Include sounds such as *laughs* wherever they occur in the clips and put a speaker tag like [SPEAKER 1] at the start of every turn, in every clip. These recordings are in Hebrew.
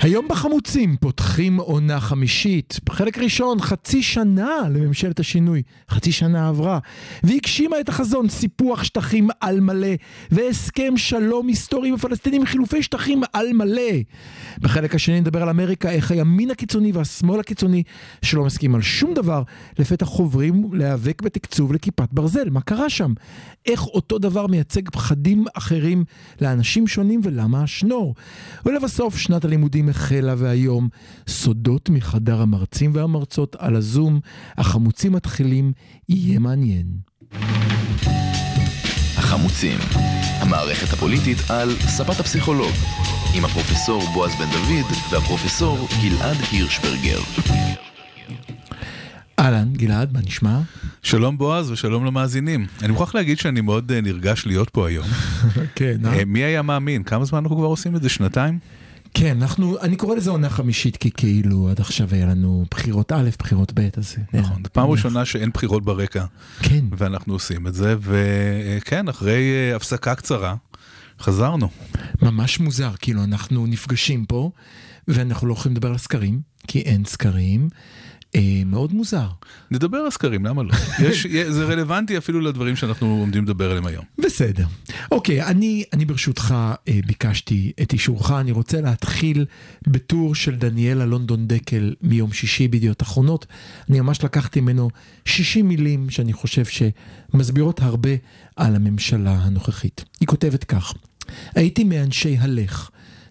[SPEAKER 1] היום בחמוצים פותחים עונה חמישית. בחלק ראשון חצי שנה לממשלת השינוי. חצי שנה עברה. והגשימה את החזון סיפוח שטחים על מלא והסכם שלום היסטורי עם הפלסטינים חילופי שטחים על מלא. בחלק השני נדבר על אמריקה, איך הימין הקיצוני והשמאל הקיצוני שלא מסכים על שום דבר, לפתע חוברים להיאבק בתקצוב לכיפת ברזל. מה קרה שם? איך אותו דבר מייצג פחדים אחרים לאנשים שונים ולמה השנור? ולבסוף שנת הלימודים החלה והיום סודות מחדר המרצים והמרצות על הזום, החמוצים מתחילים, יהיה מעניין.
[SPEAKER 2] החמוצים, המערכת הפוליטית על ספת הפסיכולוג, עם הפרופסור בועז בן דוד והפרופסור גלעד הירשברגר.
[SPEAKER 1] אהלן, גלעד, מה נשמע?
[SPEAKER 3] שלום בועז ושלום למאזינים. אני מוכרח להגיד שאני מאוד אה, נרגש להיות פה היום. *laughs*
[SPEAKER 1] כן,
[SPEAKER 3] אה, מי היה מאמין? כמה זמן אנחנו כבר עושים את זה? שנתיים?
[SPEAKER 1] כן, אנחנו, אני קורא לזה עונה חמישית, כי כאילו עד עכשיו היה לנו בחירות א', בחירות ב', אז...
[SPEAKER 3] נכון, זו פעם ראשונה שאין בחירות ברקע,
[SPEAKER 1] כן,
[SPEAKER 3] ואנחנו עושים את זה, וכן, אחרי אה, הפסקה קצרה, חזרנו.
[SPEAKER 1] ממש מוזר, כאילו אנחנו נפגשים פה, ואנחנו לא יכולים לדבר על סקרים, כי אין סקרים. אה, מאוד מוזר.
[SPEAKER 3] נדבר על סקרים, למה לא? *laughs* יש, זה רלוונטי אפילו לדברים שאנחנו עומדים לדבר עליהם היום.
[SPEAKER 1] בסדר. אוקיי, אני, אני ברשותך אה, ביקשתי את אישורך, אני רוצה להתחיל בטור של דניאלה לונדון דקל מיום שישי בידיעות אחרונות. אני ממש לקחתי ממנו 60 מילים שאני חושב שמסבירות הרבה על הממשלה הנוכחית. היא כותבת כך: הייתי מאנשי הלך.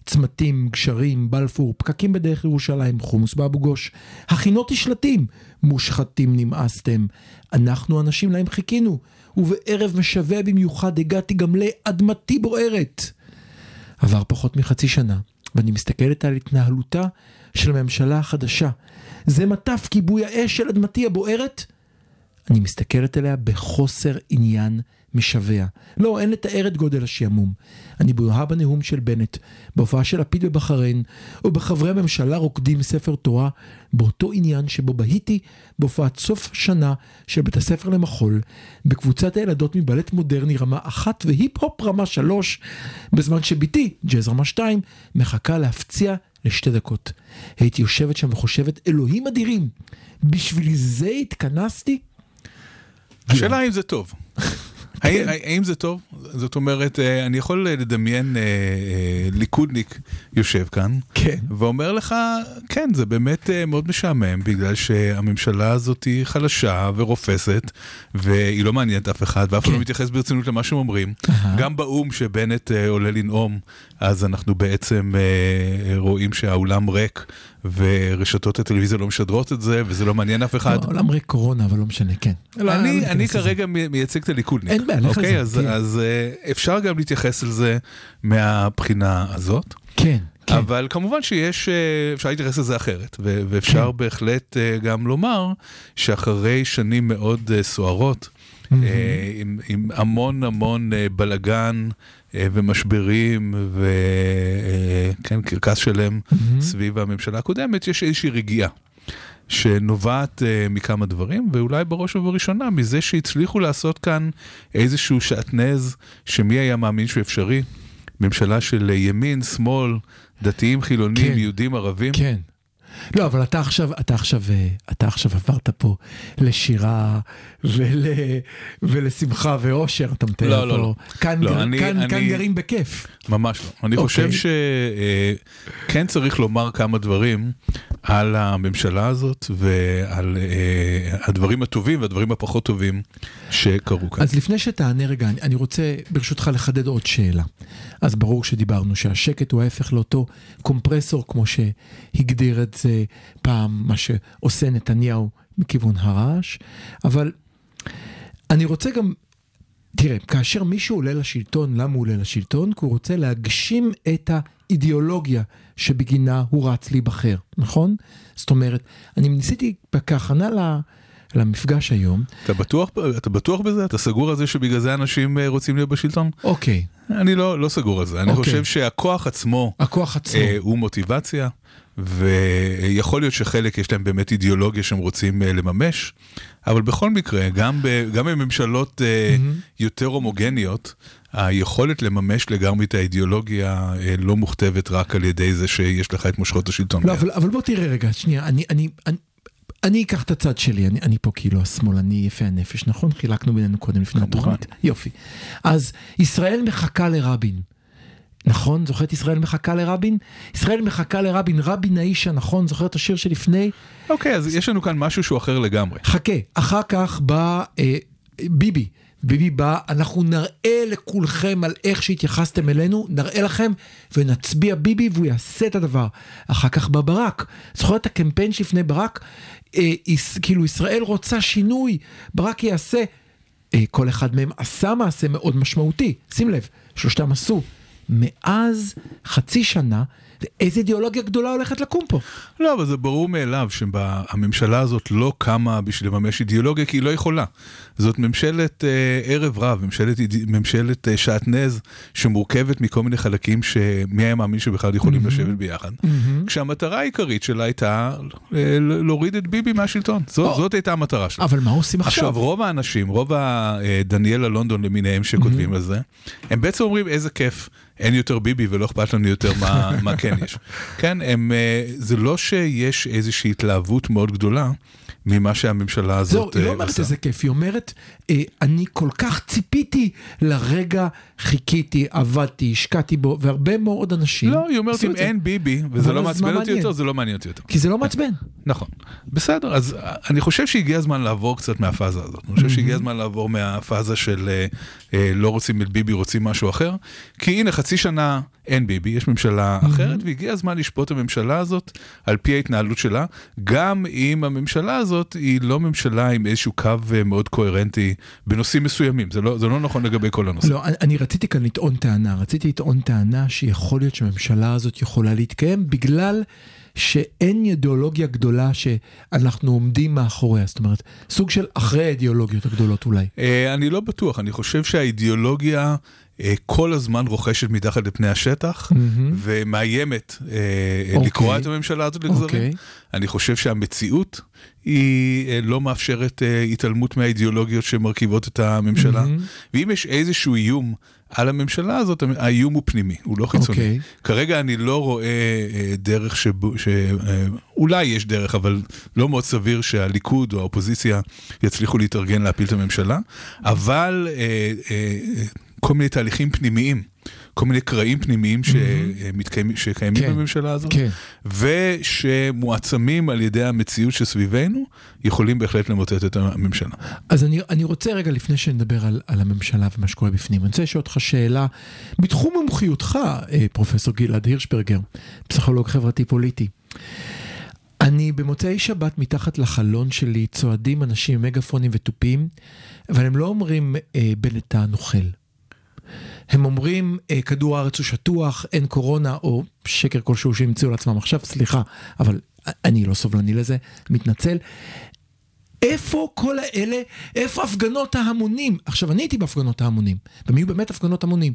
[SPEAKER 1] צמתים, גשרים, בלפור, פקקים בדרך ירושלים, חומוס באבו גוש. הכינותי שלטים, מושחתים נמאסתם. אנחנו אנשים להם חיכינו, ובערב משווה במיוחד הגעתי גם לאדמתי בוערת. עבר פחות מחצי שנה, ואני מסתכלת על התנהלותה של הממשלה החדשה. זה מטף כיבוי האש של אדמתי הבוערת? אני מסתכלת עליה בחוסר עניין משווע. לא, אין לתאר את גודל השעמום. אני בוהה בנאום של בנט, בהופעה של לפיד בבחריין, ובחברי הממשלה רוקדים ספר תורה, באותו עניין שבו בהיתי בהופעת סוף השנה של בית הספר למחול, בקבוצת הילדות מבלט מודרני רמה אחת והיפ-הופ רמה שלוש, בזמן שבתי, ג'אז רמה שתיים, מחכה להפציע לשתי דקות. הייתי יושבת שם וחושבת, אלוהים אדירים, בשביל זה התכנסתי?
[SPEAKER 3] השאלה האם זה טוב. האם, האם זה טוב? זאת אומרת, אה, אני יכול לדמיין אה, אה, ליכודניק יושב כאן,
[SPEAKER 1] כן.
[SPEAKER 3] ואומר לך, כן, זה באמת מאוד משעמם, בגלל שהממשלה הזאת היא חלשה ורופסת, והיא לא מעניינת אף אחד, ואף אחד
[SPEAKER 1] כן.
[SPEAKER 3] לא מתייחס ברצינות למה שהם אומרים. גם באו"ם שבנט עולה לנאום, אז אנחנו בעצם רואים שהאולם ריק, ורשתות הטלוויזיה לא משדרות את זה, וזה לא מעניין אף אחד.
[SPEAKER 1] לא, עולם ריק קורונה, אבל לא משנה, כן. לא, לא
[SPEAKER 3] אני,
[SPEAKER 1] ניכנס
[SPEAKER 3] אני
[SPEAKER 1] לזה.
[SPEAKER 3] כרגע מי- מייצג את הליכודניק.
[SPEAKER 1] בעיה, לך
[SPEAKER 3] אוקיי,
[SPEAKER 1] זה,
[SPEAKER 3] אז,
[SPEAKER 1] כן.
[SPEAKER 3] אז אה, אפשר גם להתייחס לזה מהבחינה הזאת.
[SPEAKER 1] כן, כן.
[SPEAKER 3] אבל כמובן שיש, אה, אפשר להתייחס לזה אחרת, ו- ואפשר
[SPEAKER 1] כן.
[SPEAKER 3] בהחלט אה, גם לומר שאחרי שנים מאוד סוערות, אה, עם, עם המון המון בלגן ומשברים וכן, קרקס שלם סביב הממשלה הקודמת, יש איזושהי רגיעה. שנובעת uh, מכמה דברים, ואולי בראש ובראשונה מזה שהצליחו לעשות כאן איזשהו שעטנז, שמי היה מאמין שהוא אפשרי? ממשלה של אה, ימין, שמאל, דתיים, חילונים,
[SPEAKER 1] כן.
[SPEAKER 3] יהודים, ערבים.
[SPEAKER 1] כן. לא, אבל אתה עכשיו, אתה עכשיו, אה, אתה עכשיו עברת פה לשירה ול, ולשמחה ואושר, אתה מתאר
[SPEAKER 3] לא,
[SPEAKER 1] פה.
[SPEAKER 3] לא, לא.
[SPEAKER 1] כאן,
[SPEAKER 3] לא,
[SPEAKER 1] גר,
[SPEAKER 3] אני-
[SPEAKER 1] כאן,
[SPEAKER 3] אני-
[SPEAKER 1] כאן גרים בכיף.
[SPEAKER 3] ממש לא. אני
[SPEAKER 1] אוקיי.
[SPEAKER 3] חושב שכן צריך לומר כמה דברים על הממשלה הזאת ועל אה, הדברים הטובים והדברים הפחות טובים שקרו כאן.
[SPEAKER 1] אז לפני שתענה רגע, אני רוצה ברשותך לחדד עוד שאלה. אז ברור שדיברנו שהשקט הוא ההפך לאותו קומפרסור, כמו שהגדיר את זה פעם, מה שעושה נתניהו מכיוון הרעש, אבל אני רוצה גם, תראה, כאשר מישהו עולה לשלטון, למה הוא עולה לשלטון? כי הוא רוצה להגשים את האידיאולוגיה שבגינה הוא רץ להיבחר, נכון? זאת אומרת, אני ניסיתי כהכנה ל- למפגש היום,
[SPEAKER 3] אתה בטוח, אתה בטוח בזה? אתה סגור על זה שבגלל זה אנשים אה, רוצים להיות בשלטון?
[SPEAKER 1] אוקיי,
[SPEAKER 3] אני לא, לא סגור על זה. אני
[SPEAKER 1] אוקיי.
[SPEAKER 3] חושב שהכוח עצמו
[SPEAKER 1] הכוח עצמו.
[SPEAKER 3] אה, הוא מוטיבציה, ויכול להיות שחלק יש להם באמת אידיאולוגיה שהם רוצים אה, לממש, אבל בכל מקרה, גם, ב, גם בממשלות אה, יותר הומוגניות, היכולת לממש לגמרי את האידיאולוגיה אה, לא מוכתבת רק על ידי זה שיש לך את מושכות השלטון.
[SPEAKER 1] לא. אבל, אבל בוא תראה רגע, שנייה, אני, אני, אני, אני אקח את הצד שלי, אני, אני פה כאילו השמאלני יפה הנפש, נכון? חילקנו בינינו קודם לפני. התוכנית. יופי. אז ישראל מחכה לרבין. נכון? זוכר את ישראל מחכה לרבין? ישראל מחכה לרבין, רבין האיש הנכון, זוכר את השיר שלפני?
[SPEAKER 3] אוקיי, אז יש לנו כאן משהו שהוא אחר לגמרי.
[SPEAKER 1] חכה, אחר כך בא אה, ביבי. ביבי בא, אנחנו נראה לכולכם על איך שהתייחסתם אלינו, נראה לכם ונצביע ביבי והוא יעשה את הדבר. אחר כך בא ברק. זוכר את הקמפיין שלפני ברק? אה, יש, כאילו ישראל רוצה שינוי, ברק יעשה. אה, כל אחד מהם עשה מעשה מאוד משמעותי, שים לב, שלושתם עשו. מאז חצי שנה, איזה אידיאולוגיה גדולה הולכת לקום פה.
[SPEAKER 3] לא, אבל זה ברור מאליו שהממשלה הזאת לא קמה בשביל לממש אידיאולוגיה, כי היא לא יכולה. זאת ממשלת אה, ערב רב, ממשלת, ממשלת אה, שעטנז, שמורכבת מכל מיני חלקים שמי היה מאמין שבכלל יכולים לשבת ביחד. כשהמטרה העיקרית שלה הייתה אה, להוריד את ביבי מהשלטון. זאת,
[SPEAKER 1] או.
[SPEAKER 3] זאת הייתה המטרה שלה.
[SPEAKER 1] אבל מה עושים עכשיו?
[SPEAKER 3] עכשיו, רוב האנשים, רוב הדניאלה לונדון למיניהם שכותבים על זה, הם בעצם אומרים איזה כיף, אין יותר ביבי ולא אכפת לנו יותר מה, *laughs* מה כן יש. כן, הם, אה, זה לא שיש איזושהי התלהבות מאוד גדולה ממה שהממשלה הזאת
[SPEAKER 1] היא לא
[SPEAKER 3] אה,
[SPEAKER 1] אומרת
[SPEAKER 3] עושה.
[SPEAKER 1] איזה כיף, היא אומרת, אה, אני כל כך ציפיתי לרגע, חיכיתי, עבדתי, השקעתי בו, והרבה מאוד אנשים
[SPEAKER 3] לא, היא אומרת אם. אין ביבי, וזה לא מעצבן אותי? יותר, זה לא מעניין אותי יותר.
[SPEAKER 1] כי זה לא מעצבן.
[SPEAKER 3] נכון, בסדר, אז אני חושב שהגיע הזמן לעבור קצת מהפאזה הזאת. אני חושב שהגיע הזמן לעבור מהפאזה של לא רוצים את ביבי, רוצים משהו אחר. כי הנה, חצי שנה אין ביבי, יש ממשלה אחרת, והגיע הזמן לשפוט הממשלה הזאת על פי ההתנהלות שלה, גם אם הממשלה הזאת היא לא ממשלה עם איזשהו קו אה, מאוד קוהרנטי בנושאים מסוימים. זה לא, זה לא נכון לגבי כל הנושאים.
[SPEAKER 1] לא, אני- רציתי כאן לטעון טענה, רציתי לטעון טענה שיכול להיות שהממשלה הזאת יכולה להתקיים בגלל שאין אידיאולוגיה גדולה שאנחנו עומדים מאחוריה, זאת אומרת, סוג של אחרי האידיאולוגיות הגדולות אולי.
[SPEAKER 3] אה, אני לא בטוח, אני חושב שהאידיאולוגיה כל הזמן רוכשת מתחת לפני השטח ומאיימת אה,
[SPEAKER 1] אוקיי.
[SPEAKER 3] לקרוע את הממשלה הזאת לגזרים.
[SPEAKER 1] אוקיי.
[SPEAKER 3] אני חושב שהמציאות היא אה, לא מאפשרת אה, התעלמות מהאידיאולוגיות שמרכיבות את הממשלה. ואם יש איזשהו איום על הממשלה הזאת, האיום הוא פנימי, הוא לא חיצוני.
[SPEAKER 1] אוקיי.
[SPEAKER 3] כרגע אני לא רואה אה, דרך שבו, ש... אה, אולי יש דרך, אבל לא מאוד סביר שהליכוד או האופוזיציה יצליחו להתארגן להפיל את הממשלה, אבל אה, אה, אה, כל מיני תהליכים פנימיים, כל מיני קרעים פנימיים שמתקיימים, שקיימים
[SPEAKER 1] כן,
[SPEAKER 3] בממשלה הזאת,
[SPEAKER 1] כן.
[SPEAKER 3] ושמועצמים על ידי המציאות שסביבנו, יכולים בהחלט למוטט את הממשלה.
[SPEAKER 1] אז אני, אני רוצה רגע לפני שנדבר על, על הממשלה ומה שקורה בפנים, אני רוצה לשאול אותך שאלה בתחום מומחיותך, אה, פרופסור גלעד הירשברגר, פסיכולוג חברתי פוליטי. אני במוצאי שבת מתחת לחלון שלי צועדים אנשים עם מגפונים ותופים, אבל הם לא אומרים אה, בנט הנוכל. הם אומרים אה, כדור הארץ הוא שטוח, אין קורונה, או שקר כלשהו שהמציאו לעצמם עכשיו, סליחה, אבל אני לא סובלני לזה, מתנצל. איפה כל האלה, איפה הפגנות ההמונים? עכשיו, אני הייתי בהפגנות ההמונים, והם היו באמת הפגנות המונים.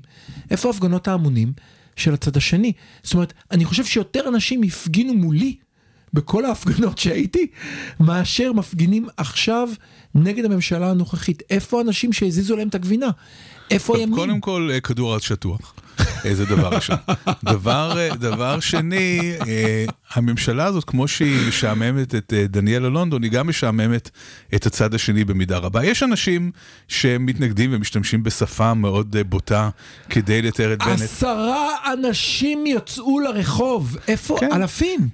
[SPEAKER 1] איפה הפגנות ההמונים של הצד השני? זאת אומרת, אני חושב שיותר אנשים הפגינו מולי בכל ההפגנות שהייתי, מאשר מפגינים עכשיו נגד הממשלה הנוכחית. איפה האנשים שהזיזו להם את הגבינה? איפה
[SPEAKER 3] טוב,
[SPEAKER 1] הימין?
[SPEAKER 3] קודם כל, אה, כדור הארץ שטוח. אה, זה דבר ראשון. דבר, אה, דבר שני, הממשלה הזאת, כמו שהיא משעממת את דניאלה לונדון, היא גם משעממת את הצד השני במידה רבה. יש אנשים שמתנגדים ומשתמשים בשפה מאוד בוטה כדי לתאר את בנט.
[SPEAKER 1] עשרה אנשים יצאו לרחוב. איפה?
[SPEAKER 3] כן.
[SPEAKER 1] אלפים.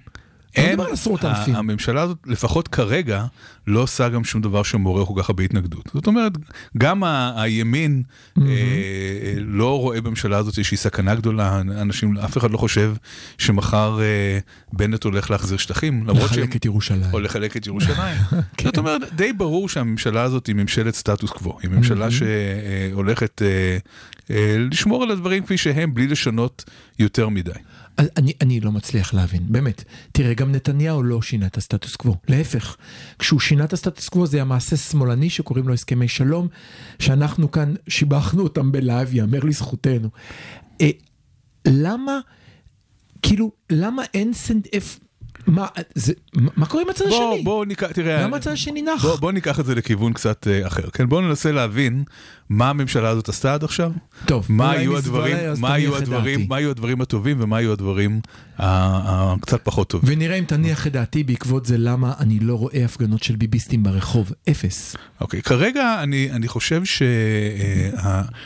[SPEAKER 1] לא מדבר על עשרות אלפים.
[SPEAKER 3] הממשלה הזאת, לפחות כרגע, לא עושה גם שום דבר שמעורר כל כך הרבה התנגדות. זאת אומרת, גם הימין אה, אה, לא רואה בממשלה הזאת איזושהי סכנה גדולה, אנשים, אף אחד לא חושב שמחר אה, בנט הולך להחזיר שטחים, למרות שהם...
[SPEAKER 1] לחלק את ירושלים.
[SPEAKER 3] או לחלק את ירושלים. *laughs*
[SPEAKER 1] כן.
[SPEAKER 3] זאת אומרת, די ברור שהממשלה הזאת היא ממשלת סטטוס קוו. היא ממשלה שהולכת אה, אה, לשמור על הדברים כפי שהם, בלי לשנות יותר מדי.
[SPEAKER 1] אני, אני לא מצליח להבין, באמת. תראה, גם נתניהו לא שינה את הסטטוס קוו. להפך, כשהוא שינה את הסטטוס קוו זה היה מעשה שמאלני שקוראים לו הסכמי שלום, שאנחנו כאן שיבחנו אותם בלייב, יאמר לזכותנו. אה, למה, כאילו, למה אין סנט... מה, זה, מה מה קורה עם הצד
[SPEAKER 3] בוא,
[SPEAKER 1] השני?
[SPEAKER 3] בוא ניקח, תראה,
[SPEAKER 1] למה הצד השני נח?
[SPEAKER 3] בוא, בוא ניקח את זה לכיוון קצת אה, אחר, כן? בואו ננסה להבין מה הממשלה הזאת עשתה עד עכשיו,
[SPEAKER 1] טוב,
[SPEAKER 3] מה היו הדברים, מה היו הדברים. מה היו הדברים הטובים ומה היו הדברים הקצת פחות טובים.
[SPEAKER 1] ונראה אם תניח את דעתי בעקבות זה למה אני לא רואה הפגנות של ביביסטים ברחוב. אפס.
[SPEAKER 3] אוקיי, כרגע אני, אני חושב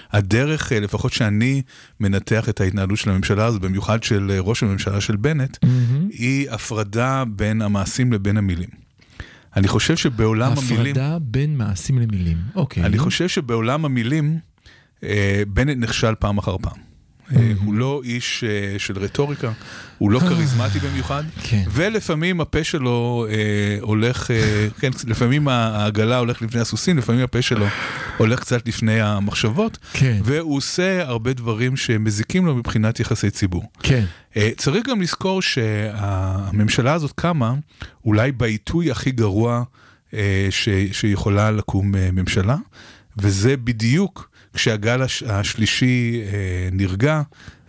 [SPEAKER 3] שהדרך, לפחות שאני מנתח את ההתנהלות של הממשלה הזאת, במיוחד של אה, ראש הממשלה של בנט, היא הפרדה בין המעשים לבין המילים. אני חושב שבעולם המילים...
[SPEAKER 1] הפרדה בין מעשים למילים. אוקיי.
[SPEAKER 3] אני חושב שבעולם המילים, אה, בנט נכשל פעם אחר פעם. אה, הוא לא איש אה, של רטוריקה, הוא לא כריזמטי במיוחד,
[SPEAKER 1] כן.
[SPEAKER 3] ולפעמים הפה שלו אה, הולך, אה, כן, לפעמים העגלה הולך לפני הסוסים, לפעמים הפה שלו הולך קצת לפני המחשבות,
[SPEAKER 1] כן.
[SPEAKER 3] והוא עושה הרבה דברים שמזיקים לו מבחינת יחסי ציבור.
[SPEAKER 1] כן.
[SPEAKER 3] אה, צריך גם לזכור שהממשלה הזאת קמה אולי בעיתוי הכי גרוע אה, ש- שיכולה לקום אה, ממשלה, וזה בדיוק כשהגל הש- השלישי אה, נרגע,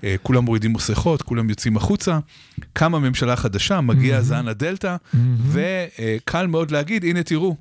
[SPEAKER 3] אה, כולם מורידים מסכות, כולם יוצאים החוצה, קמה ממשלה חדשה, מגיע זן הדלתא, וקל מאוד להגיד, הנה תראו.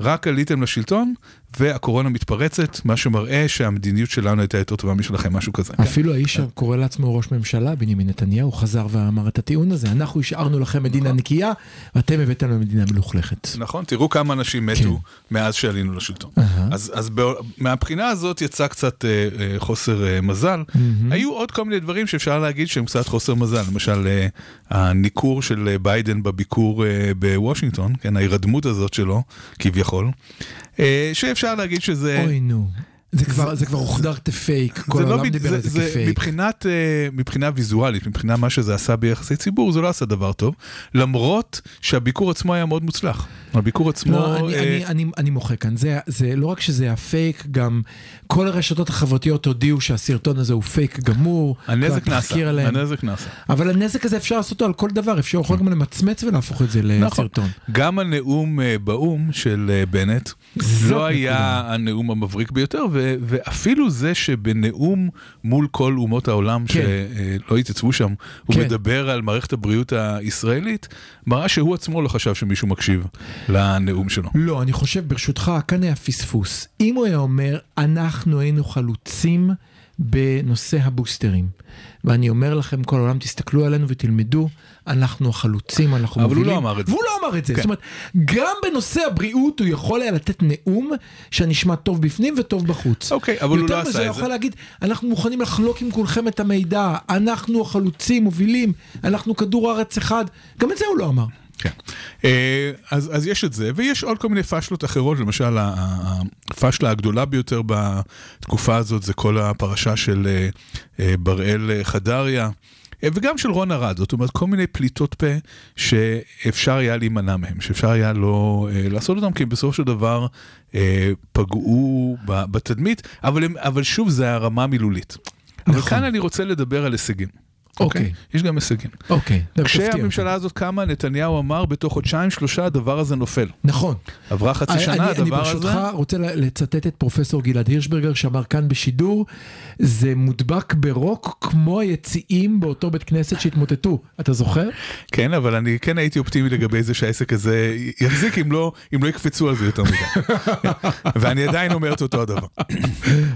[SPEAKER 3] רק עליתם לשלטון והקורונה מתפרצת, מה שמראה שהמדיניות שלנו הייתה יותר טובה משלכם, משהו כזה.
[SPEAKER 1] אפילו האיש שקורא לעצמו ראש ממשלה, בנימין נתניהו, חזר ואמר את הטיעון הזה, אנחנו השארנו לכם מדינה נקייה, ואתם הבאתם לנו מדינה מלוכלכת.
[SPEAKER 3] נכון, תראו כמה אנשים מתו מאז שעלינו לשלטון. אז, אז בא, מהבחינה הזאת יצא קצת אה, אה, חוסר אה, מזל. היו עוד כל מיני דברים שאפשר להגיד שהם קצת חוסר מזל, למשל אה, הניכור של ביידן בביקור אה, בוושינגטון, כן, ההירדמות הזאת שלו, כביכול, שאפשר להגיד שזה...
[SPEAKER 1] אוי נו. זה כבר, זה כבר הוכדר כפייק, כל
[SPEAKER 3] זה לא
[SPEAKER 1] העולם
[SPEAKER 3] בד-
[SPEAKER 1] דיבר על זה
[SPEAKER 3] זה
[SPEAKER 1] כפייק.
[SPEAKER 3] מבחינת, אה, מבחינה ויזואלית, מבחינה מה שזה עשה ביחסי ציבור, זה לא עשה דבר טוב, למרות שהביקור עצמו היה מאוד מוצלח. הביקור עצמו...
[SPEAKER 1] לא, אני,
[SPEAKER 3] אה,
[SPEAKER 1] אני, אני, אני מוחה כאן, זה, זה לא רק שזה היה פייק, גם כל הרשתות החברתיות הודיעו שהסרטון הזה הוא פייק גמור.
[SPEAKER 3] הנזק נעשה,
[SPEAKER 1] עליהם.
[SPEAKER 3] הנזק נעשה.
[SPEAKER 1] אבל הנזק הזה אפשר לעשות אותו על כל דבר, אפשר יכול גם למצמץ ולהפוך את זה
[SPEAKER 3] נכון.
[SPEAKER 1] לסרטון.
[SPEAKER 3] גם הנאום אה, באו"ם של אה, בנט לא היה. הנאום המבריק ביותר, ו- ואפילו זה שבנאום מול כל אומות העולם
[SPEAKER 1] כן.
[SPEAKER 3] שלא התייצבו שם, הוא
[SPEAKER 1] כן.
[SPEAKER 3] מדבר על מערכת הבריאות הישראלית, מראה שהוא עצמו לא חשב שמישהו מקשיב לנאום שלו.
[SPEAKER 1] לא, אני חושב, ברשותך, כאן היה פספוס. אם הוא היה אומר, אנחנו היינו חלוצים בנושא הבוסטרים, ואני אומר לכם, כל העולם, תסתכלו עלינו ותלמדו, אנחנו החלוצים, אנחנו
[SPEAKER 3] אבל הוא
[SPEAKER 1] מובילים.
[SPEAKER 3] לא אמר את זה.
[SPEAKER 1] והוא לא אמר את זה.
[SPEAKER 3] כן.
[SPEAKER 1] זאת אומרת, גם בנושא הבריאות הוא יכול היה לתת נאום שנשמע טוב בפנים וטוב בחוץ.
[SPEAKER 3] אוקיי, אבל הוא לא
[SPEAKER 1] יותר מזה,
[SPEAKER 3] עשה
[SPEAKER 1] הוא
[SPEAKER 3] את זה.
[SPEAKER 1] יכול להגיד, אנחנו מוכנים לחלוק עם כולכם את המידע, אנחנו החלוצים, מובילים, אנחנו כדור הארץ אחד. גם את זה הוא לא אמר.
[SPEAKER 3] כן. אה, אז, אז יש את זה, ויש עוד כל מיני פאשלות אחרות, למשל ה- ה- הפאשלה הגדולה ביותר בתקופה הזאת זה כל הפרשה של אה, אה, בראל חדריה. וגם של רון ארד, זאת אומרת כל מיני פליטות פה שאפשר היה להימנע מהם, שאפשר היה לא אה, לעשות אותם, כי בסופו של דבר אה, פגעו ב- בתדמית, אבל, הם, אבל שוב זה הרמה המילולית. אבל
[SPEAKER 1] נכון.
[SPEAKER 3] כאן אני רוצה לדבר על הישגים.
[SPEAKER 1] אוקיי.
[SPEAKER 3] יש גם הישגים.
[SPEAKER 1] אוקיי, אותי.
[SPEAKER 3] כשהממשלה הזאת קמה, נתניהו אמר, בתוך חודשיים שלושה הדבר הזה נופל.
[SPEAKER 1] נכון.
[SPEAKER 3] עברה חצי
[SPEAKER 1] אני-
[SPEAKER 3] שנה,
[SPEAKER 1] אני, אני
[SPEAKER 3] הדבר
[SPEAKER 1] ברשותך
[SPEAKER 3] הזה...
[SPEAKER 1] רוצה לצטט את פרופסור גלעד הירשברגר שאמר כאן בשידור, זה מודבק ברוק כמו היציאים באותו בית כנסת שהתמוטטו. אתה זוכר?
[SPEAKER 3] כן, אבל אני כן הייתי אופטימי לגבי זה שהעסק הזה יחזיק אם לא, אם לא יקפצו על זה יותר מדי. *laughs* ואני עדיין אומר את אותו הדבר.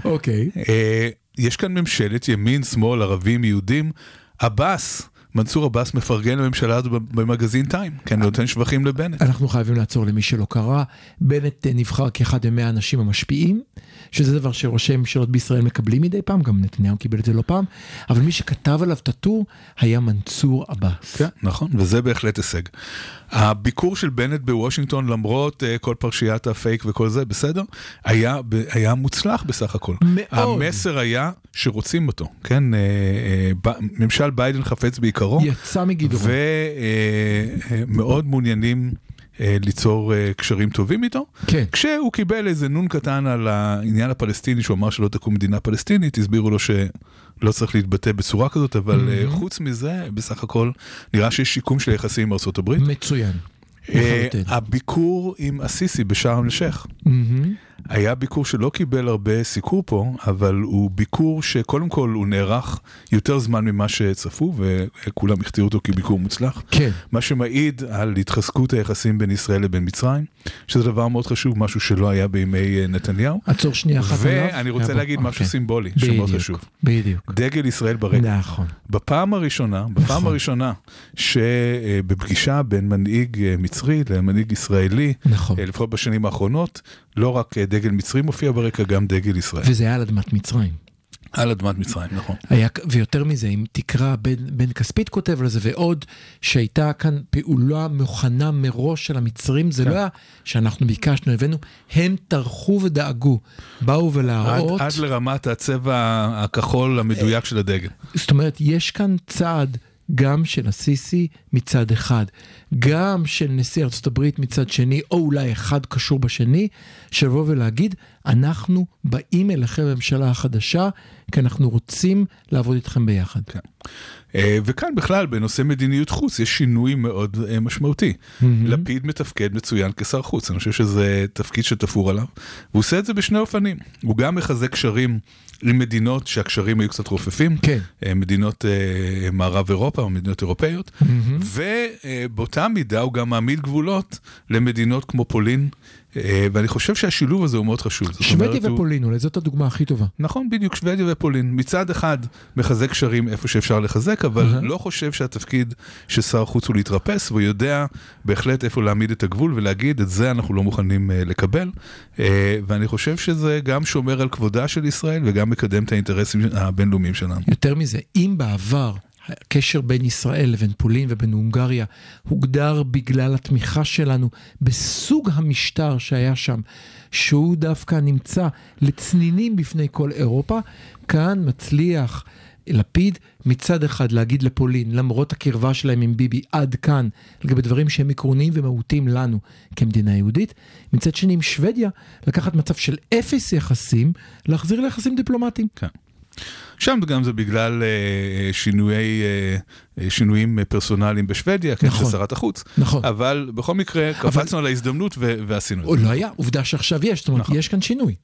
[SPEAKER 1] אוקיי.
[SPEAKER 3] אה, יש כאן ממשלת ימין, שמאל, ערבים, יהודים. עבאס, מנסור עבאס מפרגן לממשלה הזאת במגזין טיים, כן, נותן שבחים לבנט.
[SPEAKER 1] אנחנו חייבים לעצור למי שלא קרא. בנט נבחר כאחד ממאה האנשים המשפיעים, שזה דבר שראשי ממשלות בישראל מקבלים מדי פעם, גם נתניהו קיבל את זה לא פעם, אבל מי שכתב עליו את הטור היה מנסור עבאס.
[SPEAKER 3] כן, נכון, וזה בהחלט הישג. הביקור של בנט בוושינגטון, למרות אה, כל פרשיית הפייק וכל זה, בסדר? היה, ב- היה מוצלח בסך הכל.
[SPEAKER 1] מאוד.
[SPEAKER 3] המסר היה שרוצים אותו, כן? אה, אה, ב- ממשל ביידן חפץ בעיקרו,
[SPEAKER 1] יצא מגדרו.
[SPEAKER 3] ומאוד מעוניינים uh, ליצור uh, קשרים טובים איתו.
[SPEAKER 1] כן.
[SPEAKER 3] כשהוא קיבל איזה נון קטן על העניין הפלסטיני, שהוא אמר שלא תקום מדינה פלסטינית, הסבירו לו שלא צריך להתבטא בצורה כזאת, אבל אה, חוץ מזה, בסך הכל, נראה שיש שיקום של יחסים עם ארה"ב.
[SPEAKER 1] מצוין.
[SPEAKER 3] אה. הביקור עם א-סיסי בשארם א-שייח,
[SPEAKER 1] מהמם.
[SPEAKER 3] היה ביקור שלא קיבל הרבה סיקור פה, אבל הוא ביקור שקודם כל הוא נערך יותר זמן ממה שצפו, וכולם הכתירו אותו כביקור מוצלח.
[SPEAKER 1] כן.
[SPEAKER 3] מה שמעיד על התחזקות היחסים בין ישראל לבין מצרים, שזה דבר מאוד חשוב, משהו שלא היה בימי אה, נתניהו.
[SPEAKER 1] עצור שנייה אחת עליו.
[SPEAKER 3] ואני רוצה
[SPEAKER 1] יבוא.
[SPEAKER 3] להגיד משהו
[SPEAKER 1] אוקיי.
[SPEAKER 3] סימבולי, שמאוד
[SPEAKER 1] בדיוק,
[SPEAKER 3] חשוב.
[SPEAKER 1] בדיוק.
[SPEAKER 3] דגל ישראל ברגל.
[SPEAKER 1] נכון.
[SPEAKER 3] בפעם הראשונה, בפעם
[SPEAKER 1] נכון.
[SPEAKER 3] הראשונה שבפגישה בין מנהיג אה, מצרי למנהיג ישראלי,
[SPEAKER 1] נכון.
[SPEAKER 3] אה, לפחות בשנים האחרונות, לא רק אה, דגל מצרי מופיע ברקע, גם דגל ישראל.
[SPEAKER 1] וזה היה על אדמת מצרים.
[SPEAKER 3] על אדמת מצרים, נכון.
[SPEAKER 1] היה, ויותר מזה, אם תקרא, בן, בן כספית כותב על זה, ועוד שהייתה כאן פעולה מוכנה מראש של המצרים, זה
[SPEAKER 3] כן.
[SPEAKER 1] לא היה שאנחנו ביקשנו, הבאנו, הם טרחו ודאגו, באו
[SPEAKER 3] עד,
[SPEAKER 1] ולהראות,
[SPEAKER 3] עד לרמת הצבע הכחול המדויק של הדגל.
[SPEAKER 1] זאת אומרת, יש כאן צעד גם של הסיסי מצד אחד, גם של נשיא ארצות הברית מצד שני, או אולי אחד קשור בשני, שיבוא ולהגיד, אנחנו באים אליכם בממשלה החדשה, כי אנחנו רוצים לעבוד איתכם ביחד.
[SPEAKER 3] כן. אה, וכאן בכלל בנושא מדיניות חוץ יש שינוי מאוד אה, משמעותי. לפיד מתפקד מצוין כשר חוץ, אני חושב שזה תפקיד שתפור עליו, והוא עושה את זה בשני אופנים. הוא גם מחזק קשרים עם מדינות שהקשרים היו קצת רופפים,
[SPEAKER 1] כן.
[SPEAKER 3] אה, מדינות אה, מערב אירופה או מדינות אירופאיות, ובאותה מידה הוא גם מעמיד גבולות למדינות כמו פולין, ואני חושב שהשילוב הזה הוא מאוד חשוב.
[SPEAKER 1] שוודיה ופולין, אולי זאת הדוגמה הכי טובה.
[SPEAKER 3] נכון, בדיוק, שוודיה ופולין. מצד אחד מחזק קשרים איפה שאפשר לחזק, אבל. לא חושב שהתפקיד של שר חוץ הוא להתרפס, והוא יודע בהחלט איפה להעמיד את הגבול ולהגיד, את זה אנחנו לא מוכנים אה, לקבל. אה, ואני חושב שזה גם שומר על כבודה של ישראל וגם מקדם את האינטרסים הבינלאומיים שלנו.
[SPEAKER 1] יותר מזה, אם בעבר הקשר בין ישראל לבין פולין ובין הונגריה הוגדר בגלל התמיכה שלנו בסוג המשטר שהיה שם, שהוא דווקא נמצא לצנינים בפני כל אירופה, כאן מצליח לפיד מצד אחד להגיד לפולין, למרות הקרבה שלהם עם ביבי עד כאן, לגבי דברים שהם עקרוניים ומהותיים לנו כמדינה יהודית, מצד שני עם שוודיה, לקחת מצב של אפס יחסים, להחזיר ליחסים דיפלומטיים.
[SPEAKER 3] כן. שם גם זה בגלל אה, שינויי, אה, אה, שינויים אה, פרסונליים בשוודיה, כן,
[SPEAKER 1] נכון.
[SPEAKER 3] שרת החוץ.
[SPEAKER 1] נכון.
[SPEAKER 3] אבל בכל מקרה קפצנו על ההזדמנות ו- ועשינו את זה.
[SPEAKER 1] לא היה, עובדה שעכשיו יש, זאת אומרת,
[SPEAKER 3] נכון.
[SPEAKER 1] יש כאן שינוי.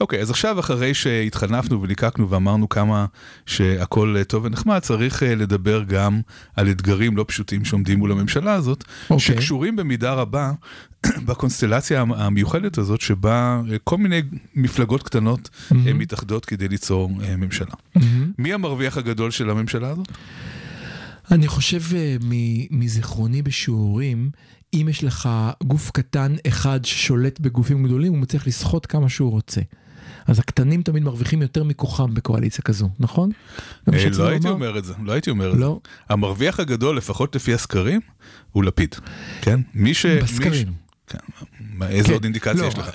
[SPEAKER 3] אוקיי, אז עכשיו אחרי שהתחנפנו וליקקנו ואמרנו כמה שהכל אה, טוב ונחמד, צריך אה, לדבר גם על אתגרים לא פשוטים שעומדים מול הממשלה הזאת,
[SPEAKER 1] אוקיי.
[SPEAKER 3] שקשורים במידה רבה *clears throat* בקונסטלציה המ- המיוחדת הזאת, שבה אה, כל מיני מפלגות קטנות אה, מתאחדות כדי ליצור אה, ממשלה. מי המרוויח הגדול של הממשלה הזאת?
[SPEAKER 1] אני חושב אה, מזיכרוני בשיעורים, אם יש לך גוף קטן אחד ששולט בגופים גדולים, הוא מצליח לסחוט כמה שהוא רוצה. אז הקטנים תמיד מרוויחים יותר מכוחם בקואליציה כזו, נכון?
[SPEAKER 3] אה, לא הייתי
[SPEAKER 1] לומר?
[SPEAKER 3] אומר את זה, לא הייי אומר את זה.
[SPEAKER 1] לא?
[SPEAKER 3] המרוויח הגדול, לפחות לפי הסקרים, הוא לפיד. כן? מי ש... מי ש-
[SPEAKER 1] בסקרים.
[SPEAKER 3] כן, איזה
[SPEAKER 1] כן.
[SPEAKER 3] עוד אינדיקציה
[SPEAKER 1] לא,
[SPEAKER 3] יש לך?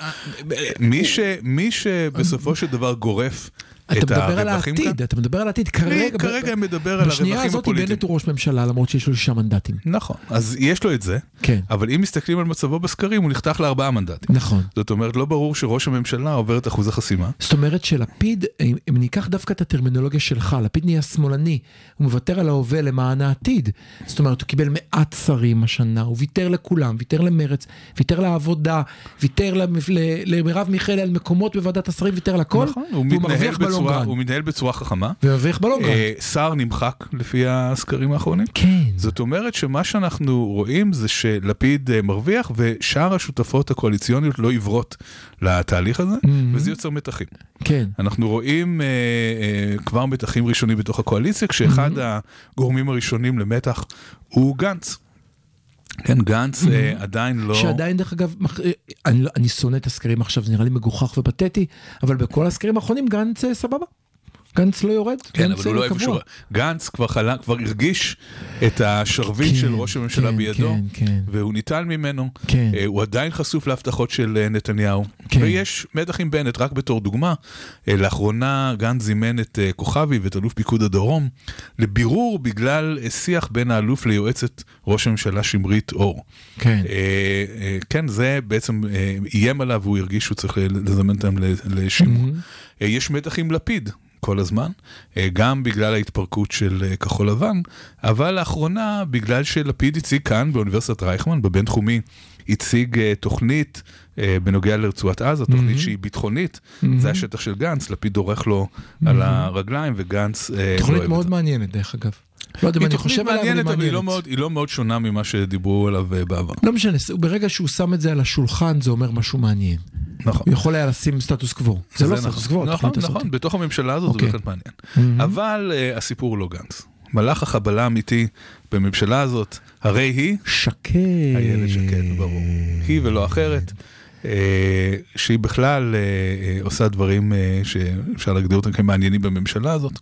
[SPEAKER 1] אה,
[SPEAKER 3] מי ש- מי שבסופו של דבר גורף
[SPEAKER 1] אתה
[SPEAKER 3] את
[SPEAKER 1] מדבר על
[SPEAKER 3] הרווחים כאן,
[SPEAKER 1] העתיד, אתה מדבר על העתיד. כרגע,
[SPEAKER 3] כרגע מדבר על
[SPEAKER 1] בשנייה
[SPEAKER 3] הרווחים
[SPEAKER 1] הזאת
[SPEAKER 3] הפוליטיים.
[SPEAKER 1] בנט הוא ראש ממשלה, למרות שיש לו שישה מנדטים.
[SPEAKER 3] נכון, אז יש לו את זה,
[SPEAKER 1] כן,
[SPEAKER 3] אבל אם מסתכלים על מצבו בסקרים, הוא נחתך לארבעה מנדטים.
[SPEAKER 1] נכון.
[SPEAKER 3] זאת אומרת, לא ברור שראש הממשלה עובר את אחוז החסימה.
[SPEAKER 1] זאת אומרת שלפיד, אם אם ניקח דווקא את הטרמינולוגיה שלך, לפיד נהיה שמאלני, הוא מוותר על ההווה למען העתיד. זאת אומרת, הוא קיבל מעט שרים השנה, הוא ויתר לכולם, ויתר למרץ, ויתר לעבודה, ויתר למ- ל- למרב מיכאלי על מקומות בוועדת השרים, ויתר על הכל,
[SPEAKER 3] נכון,
[SPEAKER 1] והוא מרוויח בלונגרן.
[SPEAKER 3] הוא מתנהל בצורה חכמה.
[SPEAKER 1] ומרוויח בלונגרן.
[SPEAKER 3] אה, שר נמחק לפי הסקרים האחרונים.
[SPEAKER 1] כן.
[SPEAKER 3] זאת אומרת שמה שאנחנו רואים זה שלפיד אה, מרוויח ושאר השותפות הקואליציוניות לא עיוורות לתהליך הזה, וזה יוצר מתחים.
[SPEAKER 1] כן.
[SPEAKER 3] אנחנו רואים אה, אה, כבר מתחים ראשונים בתוך הקואליציה, כשאחד הגורמים הראשונים למתח הוא גנץ. כן, גנץ אה, עדיין לא...
[SPEAKER 1] שעדיין דרך אגב, אה, אני, לא- אני שונא את הסקרים עכשיו, זה נראה לי מגוחך ופתטי, אבל בכל הסקרים האחרונים גנץ אה, סבבה. גנץ לא יורד.
[SPEAKER 3] כן, אבל הוא לא
[SPEAKER 1] קבוע.
[SPEAKER 3] שהוא... גנץ כבר חלה, כבר הרגיש את השרביט
[SPEAKER 1] כן,
[SPEAKER 3] של ראש הממשלה
[SPEAKER 1] כן,
[SPEAKER 3] בידו,
[SPEAKER 1] כן, כן.
[SPEAKER 3] והוא ניטל ממנו.
[SPEAKER 1] כן.
[SPEAKER 3] אה, הוא עדיין חשוף להבטחות של אה, נתניהו.
[SPEAKER 1] כן.
[SPEAKER 3] ויש מתח עם בנט, רק בתור דוגמה. אה, לאחרונה גנץ זימן את כוכבי ואת אלוף פיקוד הדרום לבירור בגלל שיח בין האלוף ליועצת ראש הממשלה שמרית אור.
[SPEAKER 1] כן.
[SPEAKER 3] כן, זה בעצם איים עליו והוא הרגיש שהוא צריך לזמן אותם לשימוע. אה, יש מתח עם לפיד. כל הזמן, אה, גם בגלל ההתפרקות של אה, כחול לבן, אבל לאחרונה, בגלל שלפיד הציג כאן באוניברסיטת רייכמן, בבינתחומי, הציג אה, תוכנית בנוגע לרצועת עזה, תוכנית שהיא ביטחונית, זה השטח של גנץ, לפיד דורך לו על הרגליים וגנץ לא
[SPEAKER 1] תוכנית
[SPEAKER 3] את
[SPEAKER 1] מאוד. מעניינת דרך אגב. לא יודע אם אני
[SPEAKER 3] תוכנית
[SPEAKER 1] חושב עליה, אבל היא
[SPEAKER 3] מעניינת, אבל היא לא
[SPEAKER 1] מעניינת.
[SPEAKER 3] מאוד- היא לא מאוד שונה ממה שדיברו עליו אה, בעבר.
[SPEAKER 1] לא משנה, ברגע שהוא שם את זה על השולחן זה אומר משהו מעניין.
[SPEAKER 3] נכון.
[SPEAKER 1] הוא יכול היה לשים סטטוס קוו. זה לא סטטוס קוו,
[SPEAKER 3] נכון. נכון, בתוך הממשלה הזאת זה
[SPEAKER 1] אוקיי.
[SPEAKER 3] בהחלט מעניין. אבל אה, הסיפור הוא לא גנץ. מלאך החבלה האמיתי בממשלה הזאת, הרי היא
[SPEAKER 1] שקד.
[SPEAKER 3] איילת שקד, ברור. היא ולא אחרת, שהיא בכלל אה, אה, עושה דברים אה, שאפשר להגדיר אותם כמעניינים בממשלה הזאת.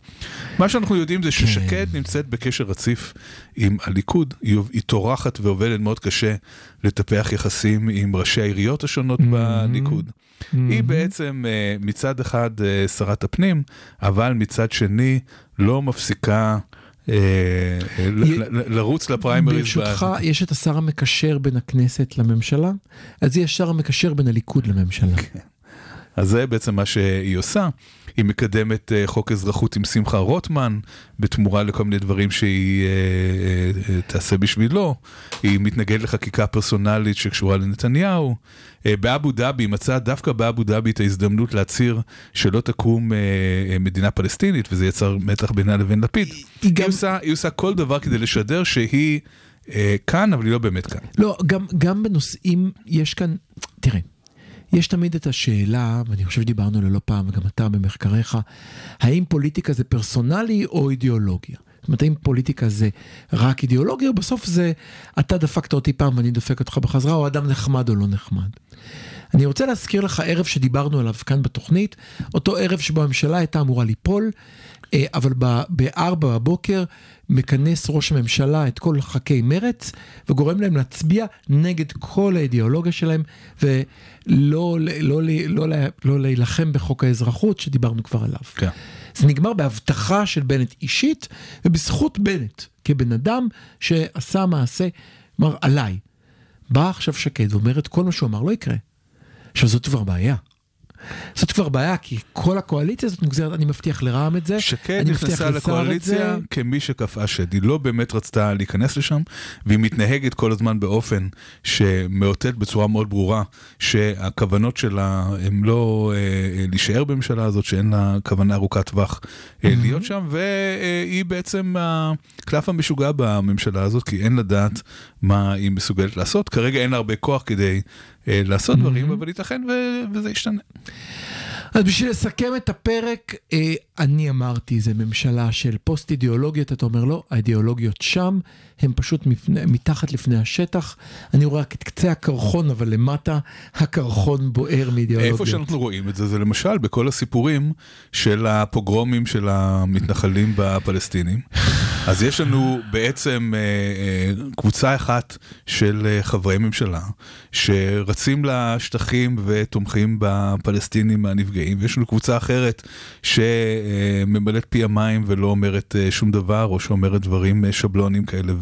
[SPEAKER 3] מה שאנחנו יודעים זה ששקד נמצאת בקשר רציף עם הליכוד, היא, טורחת ועובדת מאוד קשה לטפח יחסים עם ראשי העיריות השונות בליכוד. היא בעצם אה, מצד אחד שרת הפנים, אבל מצד שני לא מפסיקה אה, לרוץ לפריימריז.
[SPEAKER 1] ברשותך, יש את השר המקשר בין הכנסת לממשלה, אז יש שר המקשר בין הליכוד לממשלה.
[SPEAKER 3] אז זה בעצם מה שהיא עושה. היא מקדמת אה, חוק אזרחות עם שמחה רוטמן, בתמורה לכל מיני דברים שהיא אה, אה, תעשה בשבילו. היא מתנגדת לחקיקה פרסונלית שקשורה לנתניהו. באבו דאבי, היא מצאה דווקא באבו דאבי את ההזדמנות להצהיר שלא תקום מדינה פלסטינית, וזה יצר מתח בינה לבין לפיד.
[SPEAKER 1] היא
[SPEAKER 3] היא,
[SPEAKER 1] גם-
[SPEAKER 3] עושה, היא עושה כל דבר כדי לשדר שהיא כאן, אבל היא לא באמת כאן.
[SPEAKER 1] לא, גם, גם בנושאים, יש כאן, תראה, יש תמיד את השאלה, ואני חושב שדיברנו עליה לא פעם, וגם אתה במחקריך, האם פוליטיקה זה פרסונלי או אידיאולוגיה? אומרת, האם פוליטיקה זה רק אידיאולוגיה, או בסוף זה אתה דפקת אותי פעם ואני דופק אותך בחזרה, או אדם נחמד או לא נחמד. אני רוצה להזכיר לך ערב שדיברנו עליו כאן בתוכנית, אותו ערב שבו הממשלה הייתה אמורה ליפול, אה, אבל ב- בארבע בבוקר מכנס ראש הממשלה את כל ח"כי מרץ וגורם להם להצביע נגד כל האידיאולוגיה שלהם ולא לא, לא, לא, לא, לא להילחם בחוק האזרחות שדיברנו כבר עליו.
[SPEAKER 3] כן.
[SPEAKER 1] זה נגמר בהבטחה של בנט אישית ובזכות בנט כבן אדם שעשה מעשה, כלומר עליי. בא עכשיו שקד ואומרת כל מה שהוא אמר לא יקרה. עכשיו זאת כבר בעיה. זאת כבר בעיה כי כל הקואליציה הזאת מוגזרת, אני מבטיח לרע"מ את זה.
[SPEAKER 3] שקד נכנסה לקואליציה. כמי שקפאה שד, היא לא באמת רצתה להיכנס לשם, והיא מתנהגת כל הזמן באופן שמאותת בצורה מאוד ברורה שהכוונות שלה הן לא אה, אה, להישאר בממשלה הזאת, שאין לה כוונה ארוכת טווח אה, להיות שם, והיא בעצם הקלף המשוגע בממשלה הזאת, כי אין לדעת מה היא מסוגלת לעשות. כרגע אין לה הרבה כוח כדי אה, לעשות דברים, אבל ייתכן ו- וזה ישתנה.
[SPEAKER 1] אז בשביל לסכם את הפרק, אה, אני אמרתי, זה ממשלה של פוסט אידיאולוגיות, אתה אומר לא, האידיאולוגיות שם, הן פשוט מפני, מתחת לפני השטח. אני רואה רק את קצה הקרחון, אבל למטה הקרחון בוער מאידיאולוגיות.
[SPEAKER 3] איפה שאנחנו רואים את זה, זה למשל בכל הסיפורים של הפוגרומים של המתנחלים בפלסטינים. *laughs* אז יש לנו בעצם אה, אה, קבוצה אחת של אה, חברי ממשלה שרצים לשטחים ותומכים בפלסטינים הנפגעים, ויש לנו קבוצה אחרת שממלאת פי המים ולא אומרת אה, שום דבר, או שאומרת דברים אה, שבלונים כאלה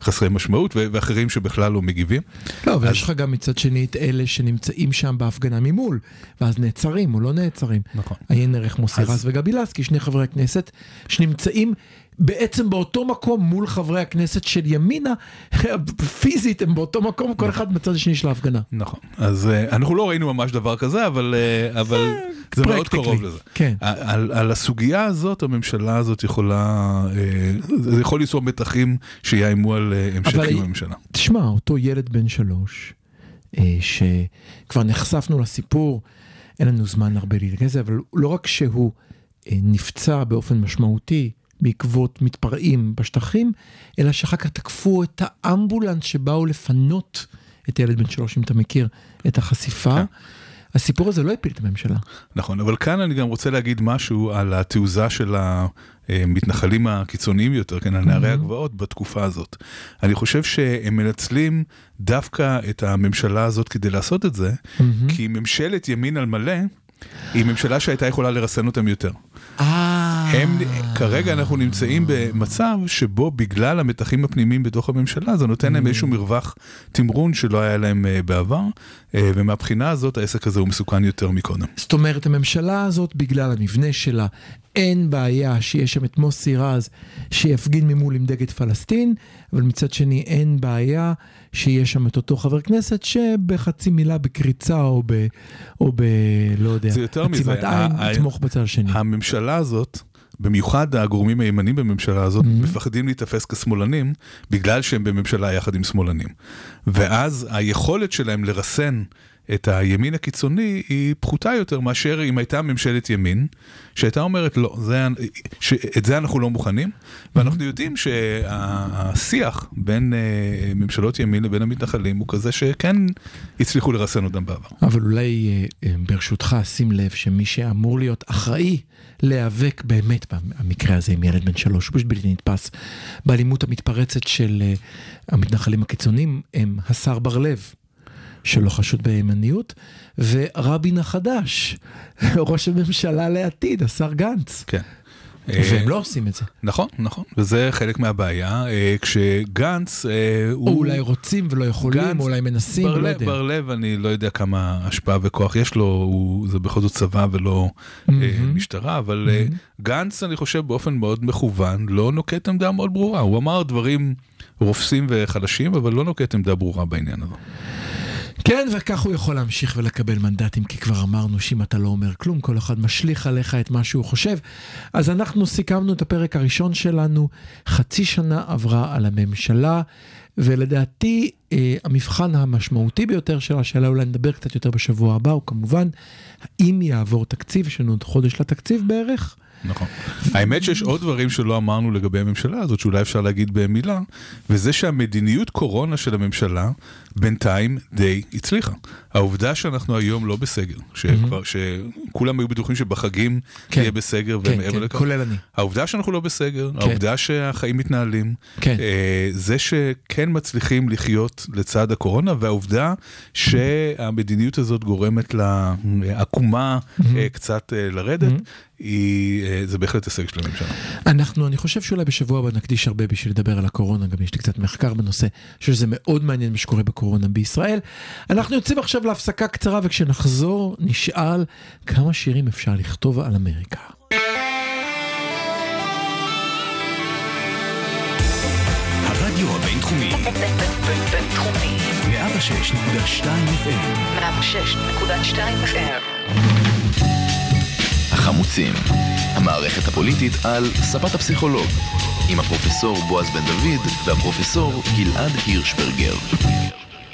[SPEAKER 3] וחסרי משמעות, ואחרים שבכלל לא מגיבים.
[SPEAKER 1] לא, ויש לך גם מצד שני את אלה שנמצאים שם בהפגנה ממול, ואז נעצרים או לא נעצרים.
[SPEAKER 3] נכון.
[SPEAKER 1] עיין ערך מוסי
[SPEAKER 3] אז-
[SPEAKER 1] רז וגבי לסקי, שני חברי הכנסת, שנמצאים בעצם באותו מקום מול חברי הכנסת של ימינה, *laughs* פיזית הם באותו מקום, כל אחד בצד השני של ההפגנה.
[SPEAKER 3] נכון, אז uh, אנחנו לא ראינו ממש דבר כזה, אבל, *laughs* אבל זה מאוד קרוב לזה.
[SPEAKER 1] כן.
[SPEAKER 3] על, על הסוגיה הזאת, הממשלה הזאת יכולה, uh, זה יכול ליצור מתחים שיאיימו על המשך קיום
[SPEAKER 1] היא-
[SPEAKER 3] הממשלה.
[SPEAKER 1] תשמע, אותו ילד בן שלוש, אה, שכבר נחשפנו לסיפור, אין לנו זמן הרבה להתגז לזה, אבל לא רק שהוא אה, נפצע באופן משמעותי בעקבות מתפרעים בשטחים, אלא שאחר כך תקפו את האמבולנס שבאו לפנות את הילד בן שלוש, אם אתה מכיר את החשיפה.
[SPEAKER 3] כן.
[SPEAKER 1] הסיפור הזה לא הפיל את הממשלה.
[SPEAKER 3] נכון, אבל כאן אני גם רוצה להגיד משהו על התעוזה של המתנחלים הקיצוניים יותר, כן, על נערי הגבעות בתקופה הזאת. אני חושב שהם מנצלים דווקא את הממשלה הזאת כדי לעשות את זה, כי ממשלת ימין על מלא היא ממשלה שהייתה יכולה לרסן אותם יותר.
[SPEAKER 1] אה...
[SPEAKER 3] הם, כרגע אנחנו נמצאים במצב שבו בגלל המתחים הפנימיים בתוך הממשלה זה נותן להם איזשהו מרווח תמרון שלא היה להם אה, בעבר אה, ומהבחינה הזאת העסק הזה הוא מסוכן יותר מקודם.
[SPEAKER 1] זאת אומרת, הממשלה הזאת, בגלל המבנה שלה, אין בעיה שיש שם את מוסי רז שיפגין ממול עם דגל פלסטין, אבל מצד שני אין בעיה שיש שם את אותו חבר כנסת שבחצי מילה בקריצה או ב... או ב... לא יודע,
[SPEAKER 3] זה יותר מזה,
[SPEAKER 1] עצימת עין, יתמוך בצד השני.
[SPEAKER 3] הממשלה הזאת, במיוחד הגורמים הימנים בממשלה הזאת,
[SPEAKER 1] Mhm.
[SPEAKER 3] מפחדים להיתפס כשמאלנים, בגלל שהם בממשלה יחד עם שמאלנים. ואז היכולת שלהם לרסן את הימין הקיצוני היא פחותה יותר מאשר אם הייתה ממשלת ימין, שהייתה אומרת לא, זה, את זה אנחנו לא מוכנים, ואנחנו יודעים שהשיח בין אה, ממשלות ימין לבין המתנחלים הוא כזה שכן הצליחו לרסן אותם בעבר.
[SPEAKER 1] אבל אולי אה, אה, ברשותך שים לב שמי שאמור להיות אחראי להיאבק באמת במקרה הזה עם ילד בן שלוש, הוא פשוט בלתי נתפס, באלימות המתפרצת של המתנחלים הקיצוניים, הם השר בר לב. שלא חשוד בימניות, ורבין החדש, *laughs* ראש הממשלה לעתיד, השר גנץ.
[SPEAKER 3] כן.
[SPEAKER 1] והם לא עושים את זה.
[SPEAKER 3] נכון, נכון, וזה חלק מהבעיה, אה, כשגנץ אה, הוא...
[SPEAKER 1] או אולי רוצים ולא יכולים,
[SPEAKER 3] גנץ,
[SPEAKER 1] או אולי מנסים, לא יודע.
[SPEAKER 3] בר לב, אני לא יודע כמה השפעה וכוח יש לו, הוא, זה בכל זאת צבא ולא אה. משטרה, אבל אה, גנץ, אני חושב, באופן מאוד מכוון, לא נוקט עמדה מאוד ברורה. הוא אמר דברים רופסים וחלשים, אבל לא נוקט עמדה ברורה בעניין הזה.
[SPEAKER 1] כן, וכך הוא יכול להמשיך ולקבל מנדטים, כי כבר אמרנו שאם אתה לא אומר כלום, כל אחד משליך עליך את מה שהוא חושב. אז אנחנו סיכמנו את הפרק הראשון שלנו, חצי שנה עברה על הממשלה, ולדעתי אה, המבחן המשמעותי ביותר של השאלה, אולי נדבר קצת יותר בשבוע הבא, הוא כמובן, האם יעבור תקציב, יש לנו עוד חודש לתקציב בערך.
[SPEAKER 3] נכון. האמת שיש עוד דברים שלא אמרנו לגבי הממשלה הזאת, שאולי אפשר להגיד במילה, וזה שהמדיניות קורונה של הממשלה בינתיים די הצליחה. העובדה שאנחנו היום לא בסגר, שכבר, שכולם היו בטוחים שבחגים
[SPEAKER 1] כן.
[SPEAKER 3] יהיה בסגר,
[SPEAKER 1] כן,
[SPEAKER 3] ומעבר
[SPEAKER 1] כן,
[SPEAKER 3] לכך,
[SPEAKER 1] כולל אני.
[SPEAKER 3] העובדה שאנחנו לא בסגר, העובדה שהחיים מתנהלים,
[SPEAKER 1] כן.
[SPEAKER 3] אה, זה שכן מצליחים לחיות לצד הקורונה, והעובדה שהמדיניות הזאת גורמת לעקומה אה, קצת אה, לרדת, היא, אה, זה בהחלט הישג של הממשלה.
[SPEAKER 1] אנחנו, אני חושב שאולי בשבוע הבא נקדיש הרבה בשביל לדבר על הקורונה, גם יש לי קצת מחקר בנושא, אני חושב שזה מאוד מעניין מה שקורה בקורונה בישראל. אנחנו יוצאים עכשיו להפסקה קצרה, וכשנחזור נשאל כמה שירים אפשר לכתוב על אמריקה.
[SPEAKER 4] הרדיו הבינתחומי,
[SPEAKER 5] בינתחומי.
[SPEAKER 4] 106.2 FM,
[SPEAKER 5] 106.2 FM.
[SPEAKER 2] החמוצים, המערכת הפוליטית על ספת הפסיכולוג, עם הפרופסור בועז בן דוד והפרופסור גלעד הירשברגר.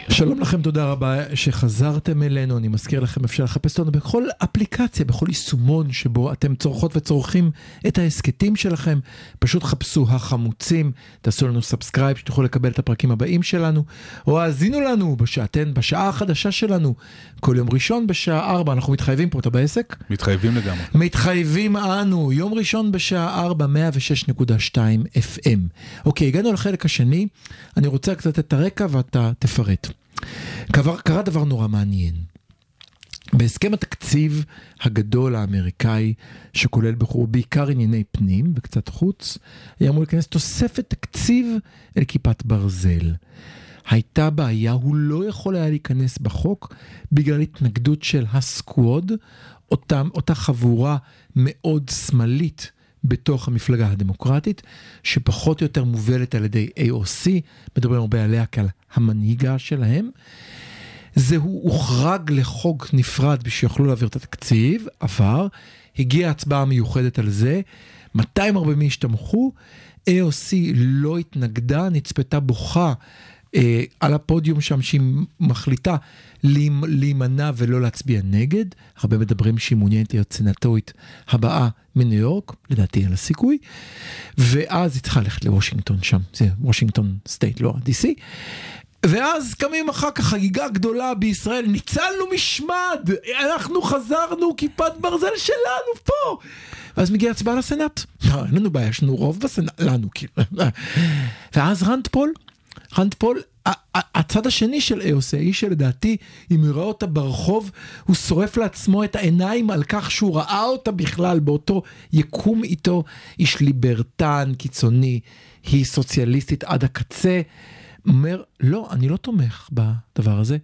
[SPEAKER 1] שלום לכם, תודה רבה שחזרתם אלינו. אני מזכיר לכם, אפשר לחפש אותנו בכל אפליקציה, בכל יישומון שבו אתם צורכות וצורכים את ההסכתים שלכם. פשוט חפשו החמוצים, תעשו לנו subscribe, שתוכלו לקבל את הפרקים הבאים שלנו, או האזינו לנו בשעתן, בשעה החדשה שלנו, כל יום ראשון בשעה 4, אנחנו מתחייבים פה, אתה בעסק?
[SPEAKER 3] מתחייבים לגמרי.
[SPEAKER 1] מתחייבים אנו, יום ראשון בשעה 4, 106.2 FM. אוקיי, הגענו לחלק השני, אני רוצה קצת את הרקע ואתה תפרט. קרה, קרה דבר נורא מעניין. בהסכם התקציב הגדול האמריקאי, שכולל בחור בעיקר ענייני פנים וקצת חוץ, היה אמור להיכנס תוספת תקציב אל כיפת ברזל. הייתה בעיה, הוא לא יכול היה להיכנס בחוק בגלל התנגדות של הסקווד, אותה, אותה חבורה מאוד שמאלית בתוך המפלגה הדמוקרטית, שפחות או יותר מובלת על ידי AOC, מדברים הרבה עליה כעל המנהיגה שלהם. זה הוא הוחרג לחוק נפרד שיוכלו להעביר את התקציב, עבר, הגיעה הצבעה מיוחדת על זה, 240 איש תמכו, AOC לא התנגדה, נצפתה בוכה על הפודיום שם שהיא מחליטה להימ- להימנע ולא להצביע נגד, הרבה מדברים שהיא מעוניינת להיות סנטורית הבאה מניו יורק, לדעתי אין לה סיכוי, ואז היא צריכה ללכת לוושינגטון שם, זה וושינגטון state, לא ה-DC. ואז קמים אחר כך חגיגה גדולה בישראל, ניצלנו משמד, אנחנו חזרנו, כיפת ברזל שלנו פה. ואז מגיעה הצבעה לסנאט. לא, אין לנו בעיה, יש לנו רוב בסנאט, לנו כאילו. *laughs* ואז רנד פול, רנד פול, הצד השני של AOC, האיש שלדעתי, אם הוא יראה אותה ברחוב, הוא שורף לעצמו את העיניים על כך שהוא ראה אותה בכלל באותו יקום איתו, איש ליברטן, קיצוני, היא סוציאליסטית עד הקצה. אומר, לא, אני לא תומך בדבר הזה,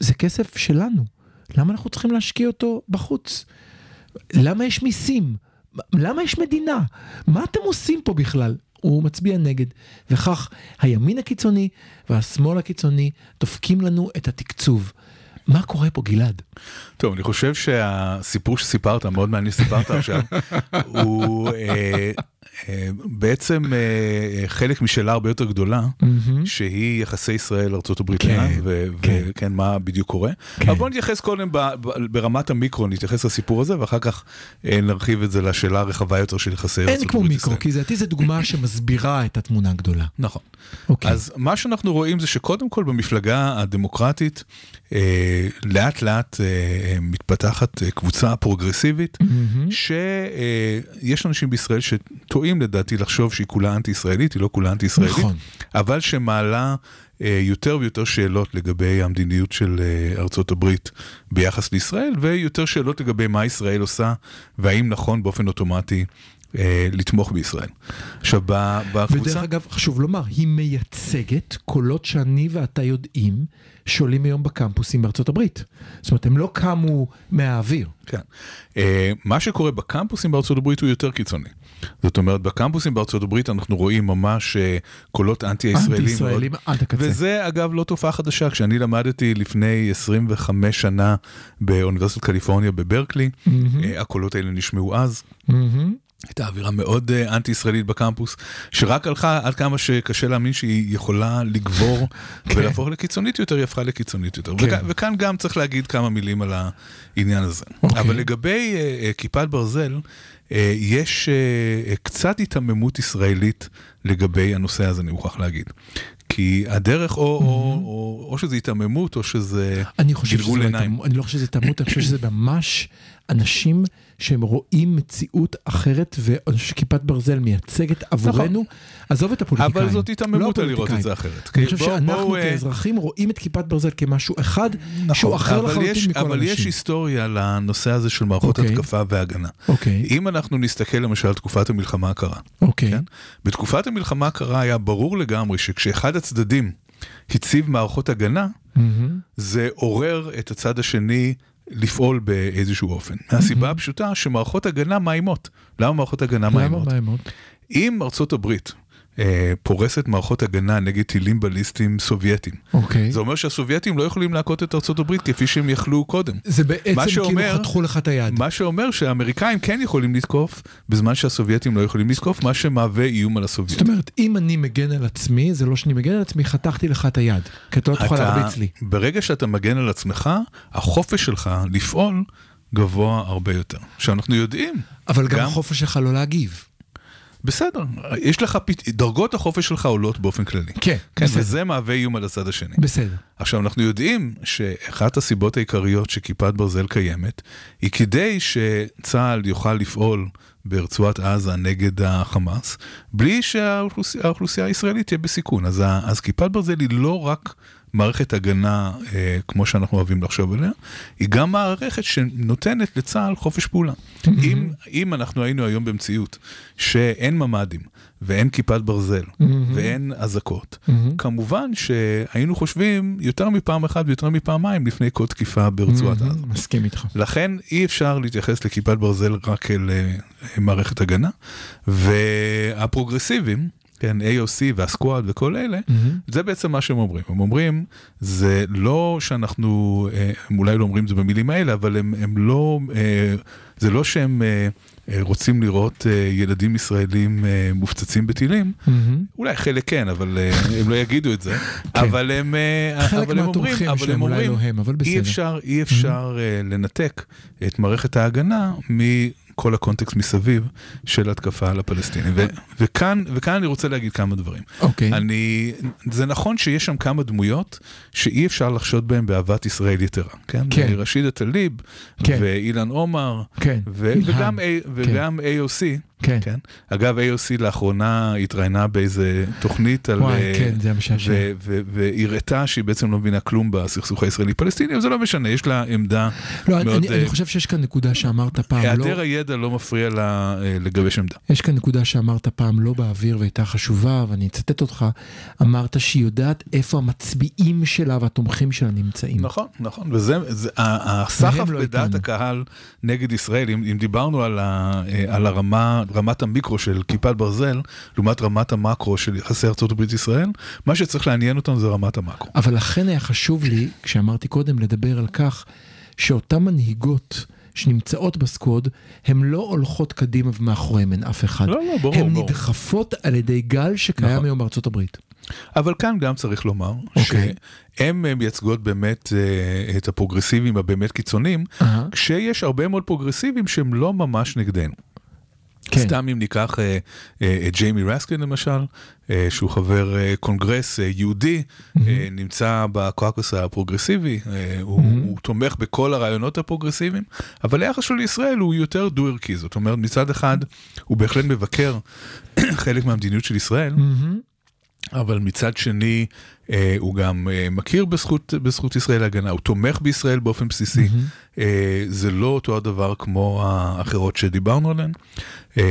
[SPEAKER 1] זה כסף שלנו, למה אנחנו צריכים להשקיע אותו בחוץ? למה יש מיסים? למה יש מדינה? מה אתם עושים פה בכלל? הוא מצביע נגד, וכך הימין הקיצוני והשמאל הקיצוני דופקים לנו את התקצוב. מה קורה פה גלעד?
[SPEAKER 3] טוב, אני חושב שהסיפור שסיפרת, מאוד מעניין שסיפרת עכשיו, *laughs* הוא אה, בעצם אה, חלק משאלה הרבה יותר גדולה, שהיא יחסי ישראל-ארה"ב,
[SPEAKER 1] כן, כן.
[SPEAKER 3] וכן, מה בדיוק קורה.
[SPEAKER 1] כן.
[SPEAKER 3] אבל בוא נתייחס קודם ברמת המיקרו, נתייחס לסיפור הזה, ואחר כך אה, נרחיב את זה לשאלה הרחבה יותר של יחסי ארה"ב.
[SPEAKER 1] אין כמו מיקרו, כי לדעתי זו דוגמה שמסבירה את התמונה הגדולה.
[SPEAKER 3] נכון.
[SPEAKER 1] אוקיי.
[SPEAKER 3] אז מה שאנחנו רואים זה שקודם כל במפלגה הדמוקרטית, אה, לאט לאט אה, מתפתחת אה, קבוצה פרוגרסיבית, שיש אנשים בישראל שטועים לדעתי לחשוב שהיא כולה אנטי-ישראלית, היא לא כולה אנטי-ישראלית,
[SPEAKER 1] נכון.
[SPEAKER 3] אבל שמעלה אה, יותר ויותר שאלות לגבי המדיניות של אה, ארצות הברית ביחס לישראל, ויותר שאלות לגבי מה ישראל עושה, והאם נכון באופן אוטומטי. אה, לתמוך בישראל. עכשיו, בקבוצה...
[SPEAKER 1] ודרך אגב, חשוב לומר, היא מייצגת קולות שאני ואתה יודעים שעולים היום בקמפוסים בארצות הברית. זאת אומרת, הם לא קמו מהאוויר.
[SPEAKER 3] כן. Uh, מה שקורה בקמפוסים בארצות הברית הוא יותר קיצוני. זאת אומרת, בקמפוסים בארצות הברית אנחנו רואים ממש uh, קולות אנטי-ישראלים.
[SPEAKER 1] אנטי-ישראלים. עד הקצה.
[SPEAKER 3] וזה אגב לא תופעה חדשה. כשאני למדתי לפני 25 שנה באוניברסיטת קליפורניה בברקלי, uh, הקולות האלה נשמעו אז.
[SPEAKER 1] מהמם.
[SPEAKER 3] הייתה אווירה מאוד uh, אנטי-ישראלית בקמפוס, שרק הלכה עד כמה שקשה להאמין שהיא יכולה לגבור ולהפוך לקיצונית יותר, היא הפכה לקיצונית יותר.
[SPEAKER 1] כן.
[SPEAKER 3] וכאן, וכאן גם צריך להגיד כמה מילים על העניין הזה.
[SPEAKER 1] אוקיי.
[SPEAKER 3] אבל לגבי uh, uh, כיפת ברזל, יש uh, uh, קצת היתממות ישראלית לגבי הנושא הזה, אני מוכרח להגיד. כי הדרך, או, או, או, או שזה היתממות, או שזה גלגול
[SPEAKER 1] לא
[SPEAKER 3] עיניים.
[SPEAKER 1] אני לא חושב שזה התאמות, אני חושב שזה ממש אנשים שהם רואים מציאות אחרת, ושכיפת ברזל מייצגת עבורנו, עזוב את הפוליטיקאים.
[SPEAKER 3] נכון. אבל זאת היתממות
[SPEAKER 1] לא
[SPEAKER 3] על לראות את זה. אחרת.
[SPEAKER 1] אני
[SPEAKER 3] כי
[SPEAKER 1] חושב שאנחנו
[SPEAKER 3] בואו, אה,
[SPEAKER 1] כאזרחים רואים את כיפת ברזל כמשהו אחד,
[SPEAKER 3] נכון,
[SPEAKER 1] שהוא אחר לחלוטין מכל
[SPEAKER 3] אבל יש. היסטוריה לנושא הזה של מערכות
[SPEAKER 1] אוקיי.
[SPEAKER 3] התקפה והגנה.
[SPEAKER 1] אוקיי,
[SPEAKER 3] אם אנחנו נסתכל למשל על תקופת המלחמה הקרה,
[SPEAKER 1] אוקיי,
[SPEAKER 3] כן? בתקופת המלחמה הקרה היה ברור לגמרי שכשאחד הצדדים הציב מערכות הגנה,
[SPEAKER 1] מהמם.
[SPEAKER 3] זה עורר את הצד השני לפעול באיזשהו אופן. מהסיבה הפשוטה שמערכות הגנה מאיימות. למה מערכות הגנה
[SPEAKER 1] למה
[SPEAKER 3] מאיימות?
[SPEAKER 1] מאיימות?
[SPEAKER 3] אם ארצות הברית פורסת מערכות הגנה נגד טילים בליסטיים סובייטים,
[SPEAKER 1] אוקיי.
[SPEAKER 3] זה אומר שהסובייטים לא יכולים להכות את הברית כפי שהם יכלו קודם.
[SPEAKER 1] זה בעצם כאילו
[SPEAKER 3] שאומר-
[SPEAKER 1] חתכו לך את היד.
[SPEAKER 3] מה שאומר שהאמריקאים כן יכולים לתקוף, בזמן שהסובייטים לא יכולים לתקוף, מה שמהווה איום על
[SPEAKER 1] זאת
[SPEAKER 3] הסובייטים.
[SPEAKER 1] אומרת, אם אני מגן על עצמי, זה לא שאני מגן על עצמי, חתכתי לך את היד. כי אתה לא תוכל להרביץ לי.
[SPEAKER 3] ברגע שאתה מגן על עצמך, החופש שלך לפעול גבוה הרבה יותר. עכשיו אנחנו יודעים,
[SPEAKER 1] אבל גם
[SPEAKER 3] גם-
[SPEAKER 1] החופש שלך לא להגיב.
[SPEAKER 3] בסדר, יש לך, פת- דרגות החופש שלך עולות באופן כללי.
[SPEAKER 1] כן,
[SPEAKER 3] כן,
[SPEAKER 1] בסדר.
[SPEAKER 3] וזה מהווה איום על הצד השני.
[SPEAKER 1] בסדר.
[SPEAKER 3] עכשיו אנחנו יודעים שאחת הסיבות העיקריות שכיפת ברזל קיימת היא כדי שצה"ל יוכל לפעול ברצועת עזה נגד החמאס בלי שהאוכלוסייה האוכלוסייה הישראלית תהיה בסיכון. אז, אז כיפת ברזל היא לא רק מערכת הגנה אה, כמו שאנחנו אוהבים לחשוב עליה, היא גם מערכת שנותנת לצה"ל חופש פעולה. אם, אם אנחנו היינו היום במציאות שאין ממ"דים ואין כיפת ברזל ואין אזעקות, כמובן שהיינו חושבים יותר מפעם אחת ויותר מפעמיים לפני כל תקיפה ברצועת עזה.
[SPEAKER 1] מסכים איתך.
[SPEAKER 3] לכן אי אפשר להתייחס לכיפת ברזל רק כאל אה, מערכת הגנה, והפרוגרסיבים, כן, AOC והסקואד וכל אלה, זה בעצם מה שהם אומרים. הם אומרים, זה לא שאנחנו, אה, הם אולי לא אומרים את זה במילים האלה, אבל הם, הם לא, אה, זה לא שהם אה, אה, רוצים לראות אה, ילדים ישראלים אה, מופצצים בטילים, אולי חלק כן, אבל אה, הם לא יגידו את זה, *laughs* אבל הם, אה, אבל הם אומרים, אבל הם אומרים,
[SPEAKER 1] לא הם, אבל בסדר.
[SPEAKER 3] אי אפשר, אי אפשר אה, לנתק את מערכת ההגנה מכל הקונטקסט מסביב של התקפה על הפלסטינים. ו- וכאן, וכאן אני רוצה להגיד כמה דברים.
[SPEAKER 1] אוקיי.
[SPEAKER 3] אני, זה נכון שיש שם כמה דמויות שאי אפשר לחשוד בהן באהבת ישראל יתרה, כן?
[SPEAKER 1] כן.
[SPEAKER 3] רשידה טליב,
[SPEAKER 1] כן.
[SPEAKER 3] ואילן עומר,
[SPEAKER 1] כן.
[SPEAKER 3] ו-. וגם, A- וגם AOC.
[SPEAKER 1] כן.
[SPEAKER 3] כן? אגב, AOC לאחרונה התראיינה באיזה תוכנית על...
[SPEAKER 1] וואי,
[SPEAKER 3] אה,
[SPEAKER 1] כן, זה היה משעשע.
[SPEAKER 3] ו- ו- והראתה שהיא בעצם לא מבינה כלום בסכסוך הישראלי-פלסטיני, אבל זה לא משנה, יש לה עמדה
[SPEAKER 1] לא,
[SPEAKER 3] מאוד...
[SPEAKER 1] אני,
[SPEAKER 3] אה,
[SPEAKER 1] אני חושב שיש כאן נקודה שאמרת פעם, לא,
[SPEAKER 3] היעדר הידע לא מפריע לה אה, לגבש עמדה.
[SPEAKER 1] יש כאן נקודה שאמרת פעם לא באוויר והייתה חשובה, ואני אצטט אותך, אמרת שהיא יודעת איפה המצביעים שלה והתומכים שלה נמצאים.
[SPEAKER 3] נכון, נכון, וזה, זה, הסחף
[SPEAKER 1] לא
[SPEAKER 3] בדעת. הקהל נגד ישראל, אם, אם דיברנו על, ה, אה, על הרמה, רמת המיקרו של כיפת ברזל, לעומת רמת המקרו של יחסי ארצות הברית ישראל, מה שצריך לעניין אותנו זה רמת המקרו.
[SPEAKER 1] אבל לכן היה חשוב לי, כשאמרתי קודם, לדבר על כך שאותן מנהיגות שנמצאות בסקווד, הן לא הולכות קדימה ומאחוריהן אין אף אחד.
[SPEAKER 3] לא, לא, ברור,
[SPEAKER 1] הן
[SPEAKER 3] ברור.
[SPEAKER 1] נדחפות על ידי גל שקיים
[SPEAKER 3] נכון.
[SPEAKER 1] היום בארצות הברית.
[SPEAKER 3] אבל כאן גם צריך לומר,
[SPEAKER 1] אוקיי.
[SPEAKER 3] שהן מייצגות באמת אה, את הפרוגרסיבים הבאמת קיצוניים,
[SPEAKER 1] אהה.
[SPEAKER 3] כשיש הרבה מאוד פרוגרסיבים שהם לא ממש נגדנו.
[SPEAKER 1] כן.
[SPEAKER 3] סתם אם ניקח אה, אה, את ג'יימי רסקין למשל, אה, שהוא חבר אה, קונגרס אה, יהודי, אה, נמצא בקואקוס הפרוגרסיבי, אה, הוא, הוא תומך בכל הרעיונות הפרוגרסיביים, אבל היחס שלו לישראל הוא יותר דו-ערכי, זאת אומרת מצד אחד הוא בהחלט מבקר *coughs* חלק מהמדיניות של ישראל, אבל מצד שני אה, הוא גם אה, מכיר בזכות, בזכות ישראל להגנה, הוא תומך בישראל באופן בסיסי, אה, זה לא אותו הדבר כמו האחרות שדיברנו עליהן. אה,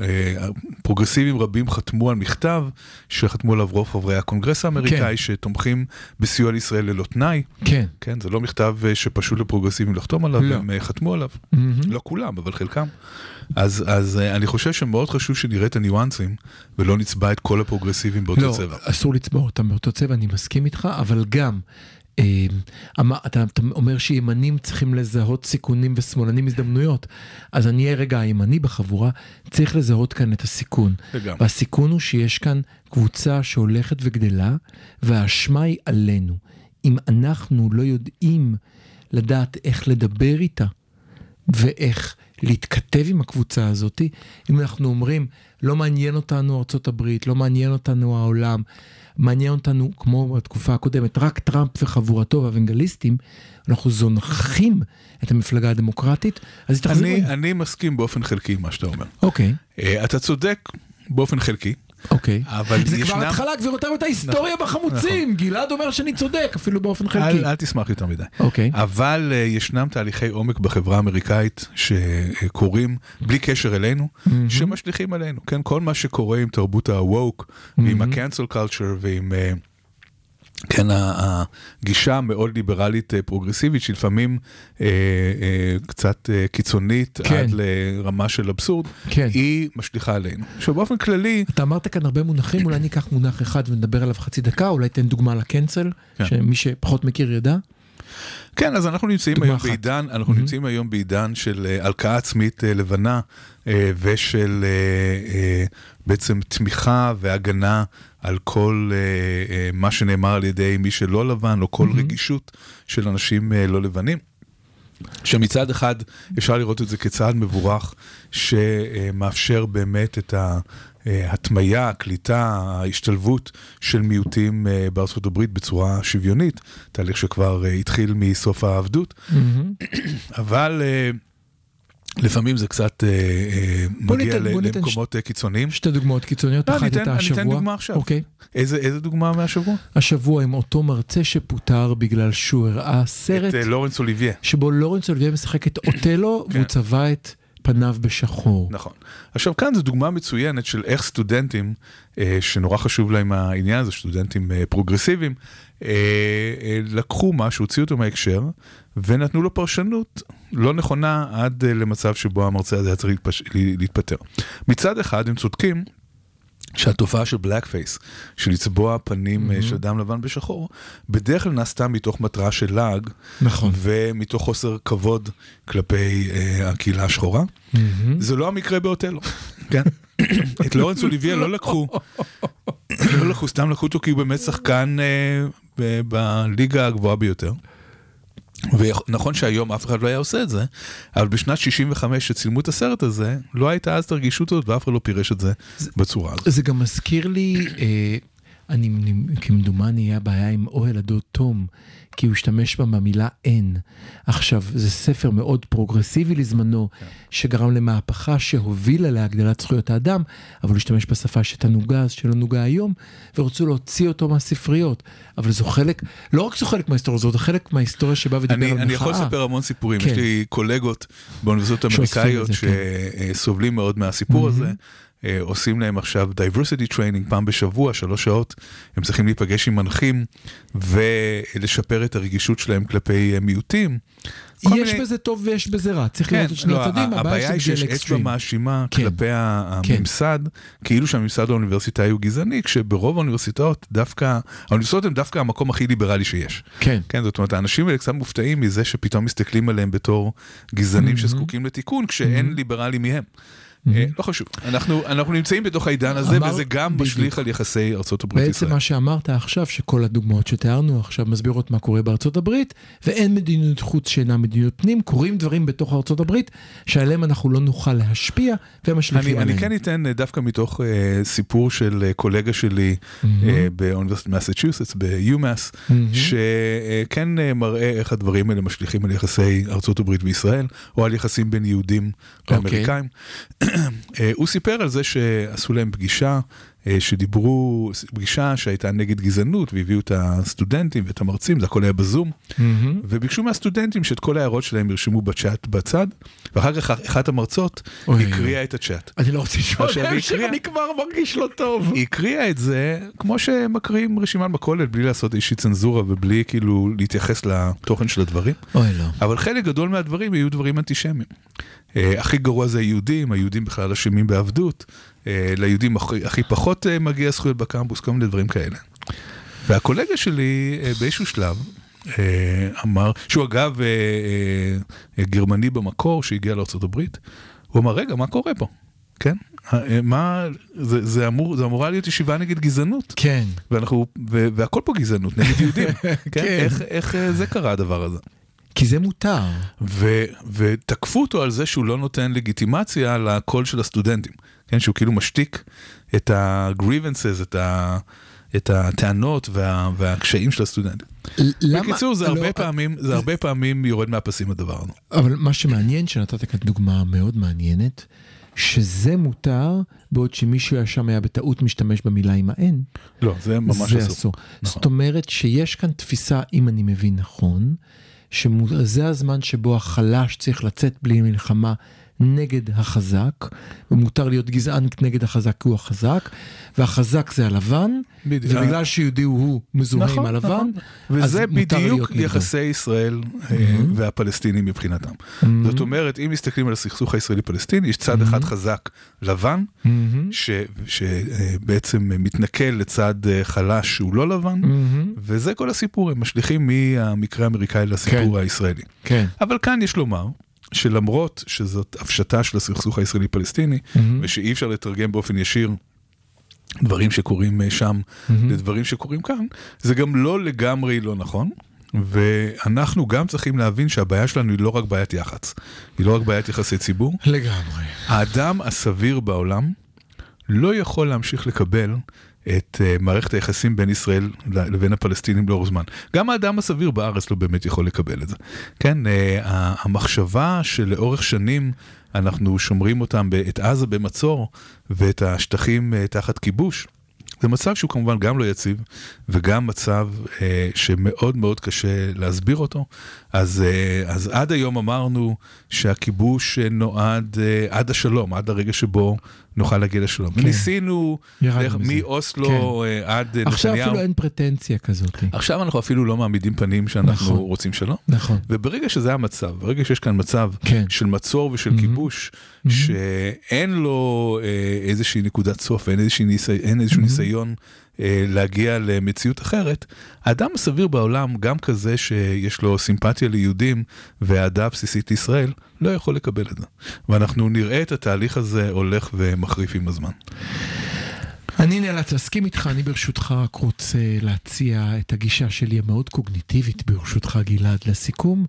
[SPEAKER 3] אה, פרוגרסיבים רבים חתמו על מכתב שחתמו עליו רוב חברי הקונגרס האמריקאי
[SPEAKER 1] כן.
[SPEAKER 3] שתומכים בסיוע לישראל ללא תנאי.
[SPEAKER 1] כן.
[SPEAKER 3] כן, זה לא מכתב אה, שפשוט לפרוגרסיבים לחתום עליו,
[SPEAKER 1] לא.
[SPEAKER 3] הם אה, חתמו עליו.
[SPEAKER 1] מהמם.
[SPEAKER 3] לא כולם, אבל חלקם. אז, אז אה, אני חושב שמאוד חשוב שנראה את הניואנסים, ולא נצבע את כל הפרוגרסיבים באותו
[SPEAKER 1] לא,
[SPEAKER 3] צבע.
[SPEAKER 1] אסור לצבוע אותם באותו צבע, אני מסכים איתך, אבל גם, אה, אתה, אתה אומר שימנים צריכים לזהות סיכונים ושמאלנים הזדמנויות, אז אני אהיה רגע הימני בחבורה, צריך לזהות כאן את הסיכון.
[SPEAKER 3] לגמרי.
[SPEAKER 1] והסיכון הוא שיש כאן קבוצה שהולכת וגדלה, והאשמה היא עלינו. אם אנחנו לא יודעים לדעת איך לדבר איתה, ואיך להתכתב עם הקבוצה הזאת, אם אנחנו אומרים, לא מעניין אותנו ארצות הברית, לא מעניין אותנו העולם, מעניין אותנו, כמו בתקופה הקודמת, רק טראמפ וחבורתו והאוונגליסטים, אנחנו זונחים את המפלגה הדמוקרטית, אז תחזרו.
[SPEAKER 3] אני, אני מסכים באופן חלקי עם מה שאתה אומר.
[SPEAKER 1] אוקיי,
[SPEAKER 3] אה, אתה צודק באופן חלקי,
[SPEAKER 1] אוקיי.
[SPEAKER 3] אבל
[SPEAKER 1] זה
[SPEAKER 3] ישנם...
[SPEAKER 1] כבר התחלה, גבירותיי את ההיסטוריה בחמוצים, גלעד אומר שאני צודק, אפילו באופן חלקי.
[SPEAKER 3] אל, אל תשמח יותר מדי.
[SPEAKER 1] אוקיי.
[SPEAKER 3] אבל uh, ישנם תהליכי עומק בחברה האמריקאית שקורים בלי קשר אלינו, שמשליכים עלינו. כן, כל מה שקורה עם תרבות ה-woke ועם ה-cancel culture ועם... uh, כן, הגישה המאוד ליברלית אה, פרוגרסיבית שלפעמים אה, אה, קצת אה, קיצונית
[SPEAKER 1] כן.
[SPEAKER 3] עד לרמה של אבסורד,
[SPEAKER 1] כן.
[SPEAKER 3] היא משליכה עלינו. עכשיו באופן כללי,
[SPEAKER 1] אתה אמרת כאן הרבה מונחים, אולי ניקח מונח אחד ונדבר עליו חצי דקה, אולי תן דוגמה לקנצל,
[SPEAKER 3] כן.
[SPEAKER 1] שמי שפחות מכיר ידע.
[SPEAKER 3] כן, אז אנחנו נמצאים היום
[SPEAKER 1] אחת.
[SPEAKER 3] בעידן, אנחנו נמצאים היום בעידן של אה, הלקאה עצמית אה, לבנה ושל בעצם תמיכה והגנה על כל אה, אה, מה שנאמר על ידי מי שלא לבן, או כל רגישות של אנשים אה, לא לבנים. שמצד אחד אפשר לראות את זה כצעד מבורך שמאפשר באמת את ההטמיה, הקליטה, ההשתלבות של מיעוטים אה, בארצות הברית בצורה שוויונית, תהליך שכבר אה, התחיל מסוף העבדות, אבל אה, לפעמים זה קצת אה, אה, מגיע
[SPEAKER 1] ניתן- ניתן
[SPEAKER 3] למקומות אה, קיצוניים.
[SPEAKER 1] שתי דוגמאות קיצוניות,
[SPEAKER 3] לא,
[SPEAKER 1] אחת
[SPEAKER 3] אני אתן-
[SPEAKER 1] הייתה
[SPEAKER 3] אני אתן
[SPEAKER 1] השבוע.
[SPEAKER 3] דוגמה עכשיו.
[SPEAKER 1] אוקיי.
[SPEAKER 3] איזה איזה דוגמה מהשבוע?
[SPEAKER 1] השבוע עם אותו מרצה שפוטר בגלל שהוא הראה סרט
[SPEAKER 3] את אה, לורנס אוליביה.
[SPEAKER 1] שבו לורנס אוליביה משחק את אותלו
[SPEAKER 3] כן.
[SPEAKER 1] והוא צבע את פניו בשחור.
[SPEAKER 3] נכון. עכשיו כאן זו דוגמה מצוינת של איך סטודנטים, אה, שנורא חשוב להם העניין הזה, סטודנטים אה, פרוגרסיביים, אה, אה, לקחו משהו, הוציאו אותו מההקשר, ונתנו לו פרשנות לא נכונה עד אה, למצב שבו המרצה הזה היה צריך. להתפטר. מצד אחד הם צודקים. שהתופעה של בלק פייס, של לצבוע פנים mm-hmm. של אדם לבן בשחור, בדרך כלל נעשתה מתוך מטרה של לעג,
[SPEAKER 1] נכון.
[SPEAKER 3] ומתוך חוסר כבוד כלפי אה, הקהילה השחורה.
[SPEAKER 1] Mm-hmm.
[SPEAKER 3] זה לא המקרה באוטלו, כן? *laughs* את לורנס אוליביה לא לקחו, לא לקחו, סתם לקחו אותו כי הוא באמת שחקן אה, ב- בליגה הגבוהה ביותר. ונכון שהיום אף אחד לא היה עושה את זה, אבל בשנת 65 שצילמו את הסרט הזה, לא הייתה אז את הרגישות הזאת ואף אחד לא פירש את זה בצורה הזאת.
[SPEAKER 1] זה גם מזכיר לי, אה, אני, כמדומני, היה בעיה עם אוהל הדוד תום, כי הוא השתמש בה במילה אין. עכשיו, זה ספר מאוד פרוגרסיבי לזמנו,
[SPEAKER 3] כן.
[SPEAKER 1] שגרם למהפכה שהובילה להגדלת זכויות האדם, אבל הוא השתמש בשפה שתנוגה אז, שלא נוגה היום, ורצו להוציא אותו מהספריות. אבל זו חלק, לא רק זו חלק מההיסטוריה, זו חלק מההיסטוריה שבא ודיבר
[SPEAKER 3] אני,
[SPEAKER 1] על מחאה.
[SPEAKER 3] אני יכול לספר המון סיפורים,
[SPEAKER 1] כן.
[SPEAKER 3] יש לי קולגות באוניברסיטאות
[SPEAKER 1] שאוספים את
[SPEAKER 3] אמריקאיות
[SPEAKER 1] זה, כן.
[SPEAKER 3] שסובלים מאוד מהסיפור הזה. אה, עושים להם עכשיו diversity training פעם בשבוע, שלוש שעות, הם צריכים להיפגש עם מנחים ולשפר את הרגישות שלהם כלפי אה, מיעוטים.
[SPEAKER 1] יש
[SPEAKER 3] מיני-
[SPEAKER 1] בזה טוב ויש בזה רע, צריך
[SPEAKER 3] כן,
[SPEAKER 1] לראות את שני
[SPEAKER 3] לא,
[SPEAKER 1] הצדדים,
[SPEAKER 3] הבעיה היא שיש אצבע. מאשימה
[SPEAKER 1] כן.
[SPEAKER 3] כלפי
[SPEAKER 1] כן.
[SPEAKER 3] הממסד, כאילו שהממסד האוניברסיטאי הוא גזעני, כשברוב האוניברסיטאות דווקא, האוניברסיטאות הן דווקא המקום הכי ליברלי שיש.
[SPEAKER 1] כן.
[SPEAKER 3] כן, זאת אומרת, האנשים האלה קצת מופתעים מזה שפתאום מסתכלים עליהם בתור גזענים שזקוקים לתיקון, כשאין ליברלי מהם. אה, לא חשוב, אנחנו אנחנו נמצאים בתוך העידן הזה,
[SPEAKER 1] אמר-
[SPEAKER 3] וזה גם
[SPEAKER 1] בדיוק.
[SPEAKER 3] משליך על יחסי ארצות הברית
[SPEAKER 1] בעצם
[SPEAKER 3] ישראל.
[SPEAKER 1] מה שאמרת עכשיו, שכל הדוגמאות שתיארנו עכשיו מסבירות מה קורה בארצות הברית, ואין מדיניות חוץ שאינה מדיניות פנים, קורים דברים בתוך ארצות הברית, שעליהם אנחנו לא נוכל להשפיע, והם משליכים
[SPEAKER 3] אני,
[SPEAKER 1] עליהם.
[SPEAKER 3] אני כן אתן אה, דווקא מתוך אה, סיפור של אה, קולגה שלי אה, באוניברסיטת מסצ'וסטס, ב-UMass, שכן אה, מראה איך הדברים האלה משליכים על יחסי ארצות הברית וישראל, או על יחסים בין יהודים
[SPEAKER 1] אוקיי.
[SPEAKER 3] לאמריקאים. אה, הוא סיפר על זה שעשו להם פגישה. אה, שדיברו, פגישה שהייתה נגד גזענות והביאו את הסטודנטים ואת המרצים, זה הכל היה בזום. וביקשו מהסטודנטים שאת כל ההערות שלהם ירשמו בצ'אט בצד, ואחר כך אחת המרצות הקריאה את הצ'אט.
[SPEAKER 1] אני לא רוצה לשמוע
[SPEAKER 3] הקריאה.
[SPEAKER 1] אני כבר מרגיש לא טוב.
[SPEAKER 3] היא הקריאה את זה כמו שמקריאים רשימת מכולת בלי לעשות איזושהי צנזורה ובלי כאילו להתייחס לתוכן של הדברים.
[SPEAKER 1] אוי לא.
[SPEAKER 3] אבל חלק גדול מהדברים יהיו דברים אנטישמיים. אה, הכי גרוע זה היהודים, היהודים בכלל אשמים בעבדות, אה, ליהודים הכי, הכי פחות אה, מגיע זכויות בקמפוס, כל מיני דברים כאלה. והקולגה שלי אה, באיזשהו שלב אה, אמר, שהוא אגב אה, אה, גרמני במקור שהגיע לארה"ב, הוא אמר, רגע, מה קורה פה? כן? מה, זה, זה, אמור, זה אמורה להיות ישיבה נגד גזענות.
[SPEAKER 1] כן.
[SPEAKER 3] ואנחנו, ו, והכל פה גזענות נגד יהודים. *laughs* כן?
[SPEAKER 1] כן.
[SPEAKER 3] איך, איך זה קרה הדבר הזה?
[SPEAKER 1] כי זה מותר.
[SPEAKER 3] ו, ותקפו אותו על זה שהוא לא נותן לגיטימציה לקול של הסטודנטים, כן? שהוא כאילו משתיק את ה-grievances, את, ה, את הטענות וה, והקשיים של הסטודנטים.
[SPEAKER 1] למה...
[SPEAKER 3] בקיצור, זה
[SPEAKER 1] לא,
[SPEAKER 3] הרבה פעמים, זה הרבה פעמים יורד מהפסים הדבר הזה.
[SPEAKER 1] אבל מה שמעניין, שנתת כאן דוגמה מאוד מעניינת, שזה מותר, בעוד שמישהו שם היה בטעות משתמש במילה עם האין.
[SPEAKER 3] לא, זה ממש
[SPEAKER 1] זה
[SPEAKER 3] אסור.
[SPEAKER 1] אסור.
[SPEAKER 3] נכון.
[SPEAKER 1] זאת אומרת שיש כאן תפיסה, אם אני מבין נכון, שזה הזמן שבו החלש צריך לצאת בלי מלחמה נגד החזק, ומותר להיות גזען נגד החזק כי הוא החזק, והחזק זה הלבן,
[SPEAKER 3] בדיוק.
[SPEAKER 1] ובגלל שיהודי הוא מזוהה עם הלבן,
[SPEAKER 3] נכון.
[SPEAKER 1] אז
[SPEAKER 3] וזה
[SPEAKER 1] מותר
[SPEAKER 3] בדיוק
[SPEAKER 1] להיות נגדו.
[SPEAKER 3] יחסי ישראל אה, והפלסטינים מבחינתם. זאת אומרת, אם מסתכלים על הסכסוך הישראלי-פלסטיני, יש צד אחד חזק לבן,
[SPEAKER 1] מהמם.
[SPEAKER 3] שבעצם מתנכל לצד אה, חלש שהוא לא לבן,
[SPEAKER 1] מהמם.
[SPEAKER 3] וזה כל הסיפור, הם משליכים מהמקרה האמריקאי לסיפור הישראלי.
[SPEAKER 1] כן.
[SPEAKER 3] אבל כאן יש לומר שלמרות שזאת הפשטה של הסכסוך הישראלי-פלסטיני, ושאי אפשר לתרגם באופן ישיר דברים שקורים אה, שם לדברים שקורים כאן, זה גם לא לגמרי לא נכון. ואנחנו גם צריכים להבין שהבעיה שלנו היא לא רק בעיית יח"צ, היא לא רק בעיית יחסי ציבור.
[SPEAKER 1] לגמרי.
[SPEAKER 3] האדם הסביר בעולם לא יכול להמשיך לקבל את uh, מערכת היחסים בין ישראל לבין הפלסטינים לאורך זמן. גם האדם הסביר בארץ לא באמת יכול לקבל את זה. כן, uh, המחשבה שלאורך שנים אנחנו שומרים אותם, את עזה במצור ואת השטחים uh, תחת כיבוש, זה מצב שהוא כמובן גם לא יציב, וגם מצב אה, שמאוד מאוד קשה להסביר אותו. אז, אה, אז עד היום אמרנו שהכיבוש נועד אה, עד השלום, עד הרגע שבו נוכל להגיע לשלום.
[SPEAKER 1] כן.
[SPEAKER 3] דרך-
[SPEAKER 1] מזה.
[SPEAKER 3] מאוסלו
[SPEAKER 1] כן.
[SPEAKER 3] אה, עד אה,
[SPEAKER 1] עכשיו
[SPEAKER 3] נתניהו.
[SPEAKER 1] אפילו אין פרטנציה כזאת.
[SPEAKER 3] עכשיו אנחנו אפילו לא מעמידים פנים שאנחנו
[SPEAKER 1] נכון.
[SPEAKER 3] רוצים שלום.
[SPEAKER 1] נכון.
[SPEAKER 3] וברגע שזה המצב, ברגע שיש כאן מצב
[SPEAKER 1] כן.
[SPEAKER 3] של מצור ושל כיבוש, שאין לו אה, איזושהי נקודת סוף, אין, איזושהי ניסי, אין איזשהו ניסיון אה, להגיע למציאות אחרת, האדם הסביר בעולם, גם כזה שיש לו סימפתיה ליהודים ואהדה בסיסית לישראל, לא יכול לקבל את זה. ואנחנו נראה את התהליך הזה הולך ומחריף עם הזמן.
[SPEAKER 1] אני נאלץ להסכים איתך, אני ברשותך רק רוצה להציע את הגישה שלי המאוד קוגניטיבית, ברשותך גלעד, לסיכום.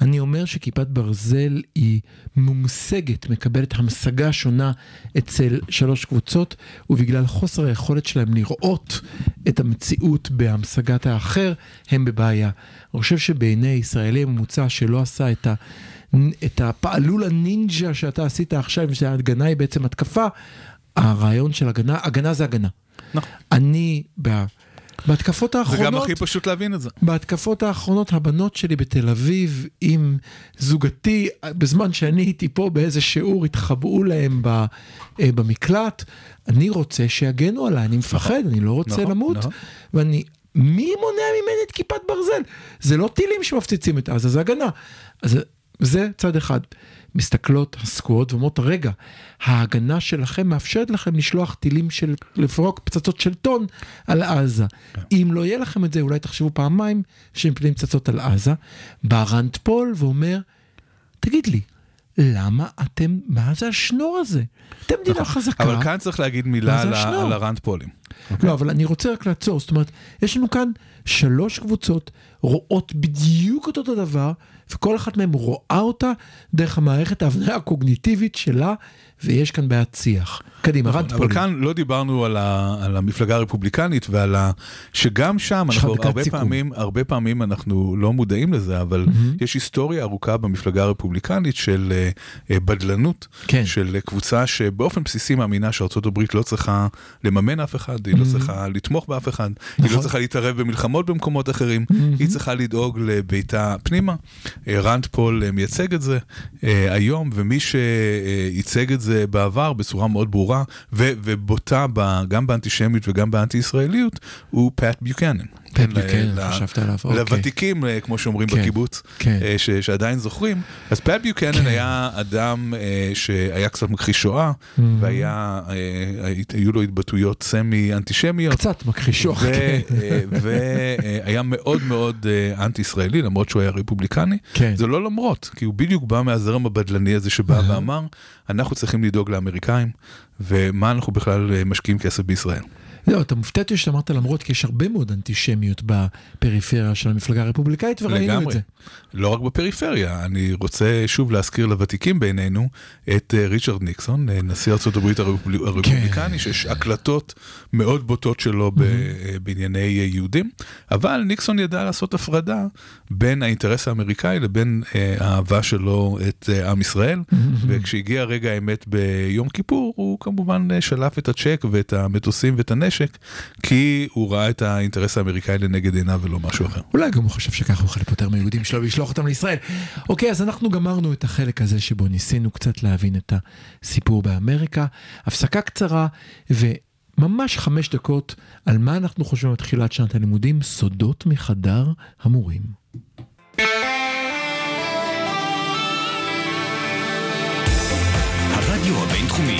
[SPEAKER 1] אני אומר שכיפת ברזל היא מומשגת, מקבלת המשגה שונה אצל שלוש קבוצות, ובגלל חוסר היכולת שלהם לראות את המציאות בהמשגת האחר, הם בבעיה. אני חושב שבעיני ישראלי ממוצע שלא עשה את ה... את הפעלול הנינג'ה שאתה עשית עכשיו, שההגנה היא בעצם התקפה, הרעיון של הגנה, הגנה זה הגנה.
[SPEAKER 3] נכון.
[SPEAKER 1] אני, ב- בהתקפות
[SPEAKER 3] זה
[SPEAKER 1] האחרונות,
[SPEAKER 3] גם הכי פשוט להבין את זה.
[SPEAKER 1] בהתקפות האחרונות הבנות שלי בתל אביב עם זוגתי, בזמן שאני הייתי פה באיזה שיעור, התחבאו להם ב, אה, במקלט, אני רוצה שיגנו עליי, אני מפחד, אני לא רוצה
[SPEAKER 3] נכון,
[SPEAKER 1] למות,
[SPEAKER 3] נכון.
[SPEAKER 1] ואני, מי מונע ממני את כיפת ברזל? זה לא טילים שמפציצים את עזה, זה הגנה. אז זה צד אחד. מסתכלות, הסקוואד ואומרות, רגע, ההגנה שלכם מאפשרת לכם לשלוח טילים של, לפרוק פצצות של טון על עזה. אם לא יהיה לכם את זה, אולי תחשבו פעמיים שמפלים פצצות על עזה. בא רנד פול ואומר, תגיד לי, למה אתם, מה זה השנור הזה? אתם מדינה חזקה.
[SPEAKER 3] אבל כאן צריך להגיד מילה על? על הרנד פולים.
[SPEAKER 1] לא, אבל אני רוצה רק לעצור, זאת אומרת, יש לנו כאן שלוש קבוצות רואות בדיוק אותו הדבר, וכל אחת מהן רואה אותה דרך המערכת ההבניה הקוגניטיבית שלה, ויש כאן בעיית שיח. קדימה, רנד
[SPEAKER 3] נכון, אבל. כאן לא דיברנו על, ה, על המפלגה הרפובליקנית ועל ה... שגם שם אנחנו הרבה
[SPEAKER 1] סיכום.
[SPEAKER 3] פעמים, הרבה פעמים אנחנו לא מודעים לזה, אבל יש היסטוריה ארוכה במפלגה הרפובליקנית של אה, אה, בדלנות,
[SPEAKER 1] כן.
[SPEAKER 3] של אה, קבוצה שבאופן בסיסי מאמינה שארצות הברית לא צריכה לממן אף אחד, היא לא צריכה לתמוך באף אחד, היא
[SPEAKER 1] נכון.
[SPEAKER 3] לא צריכה להתערב במלחמות במקומות אחרים, היא צריכה לדאוג לביתה פנימה. אה, רנד פול אה, מייצג את זה אה, היום, ומי שייצג את זה בעבר בצורה מאוד ברורה ובוטה גם באנטישמיות וגם באנטי-ישראליות, הוא פאט ביוקנן.
[SPEAKER 1] ביוקנן,
[SPEAKER 3] ל-
[SPEAKER 1] חשבת עליו, אוקיי.
[SPEAKER 3] לוותיקים, אה, כמו שאומרים
[SPEAKER 1] כן,
[SPEAKER 3] בקיבוץ,
[SPEAKER 1] כן.
[SPEAKER 3] אה, שעדיין זוכרים. אז פאט ביוקנן
[SPEAKER 1] כן.
[SPEAKER 3] היה אדם אה, שהיה קצת מכחיש שואה,
[SPEAKER 1] Mm-hmm.
[SPEAKER 3] והיה, אה, היו לו התבטאויות סמי-אנטישמיות.
[SPEAKER 1] קצת מכחישו, כן.
[SPEAKER 3] והיה מאוד מאוד אנטי-ישראלי, למרות שהוא היה רפובליקני.
[SPEAKER 1] כן.
[SPEAKER 3] זה לא למרות, כי הוא בדיוק בא מהזרם הבדלני הזה שבא ואמר, אנחנו צריכים לדאוג לאמריקאים, ומה אנחנו בכלל משקיעים כסף בישראל.
[SPEAKER 1] לא, אתה מופתע אותי שאמרת למרות, כי יש הרבה מאוד אנטישמיות בפריפריה של המפלגה הרפובליקאית, וראינו את
[SPEAKER 3] לגמרי.
[SPEAKER 1] זה.
[SPEAKER 3] לא רק בפריפריה, אני רוצה שוב להזכיר לוותיקים בינינו את אה, ריצ'רד ניקסון, אה, נשיא ארצות הברית הרפובל-
[SPEAKER 1] כן.
[SPEAKER 3] הרפובליקני, שיש הקלטות מאוד בוטות שלו אה, בענייני יהודים, אבל ניקסון ידע לעשות הפרדה בין האינטרס האמריקאי לבין אה, האהבה שלו את עם ישראל, וכשהגיע רגע האמת ביום כיפור, הוא כמובן שלף את הצ'ק ואת המטוסים ואת הנשק, כי הוא ראה את האינטרס האמריקאי לנגד עיניו ולא משהו אחר.
[SPEAKER 1] אולי גם הוא חושב שככה הוא יכול להיפטר מהיהודים שלו ולשלוח אותם לישראל. אוקיי, אז אנחנו גמרנו את החלק הזה שבו ניסינו קצת להבין את הסיפור באמריקה. הפסקה קצרה וממש חמש דקות על מה אנחנו חושבים על תחילת שנת הלימודים, סודות מחדר המורים.
[SPEAKER 4] הרדיו הבינתחומי,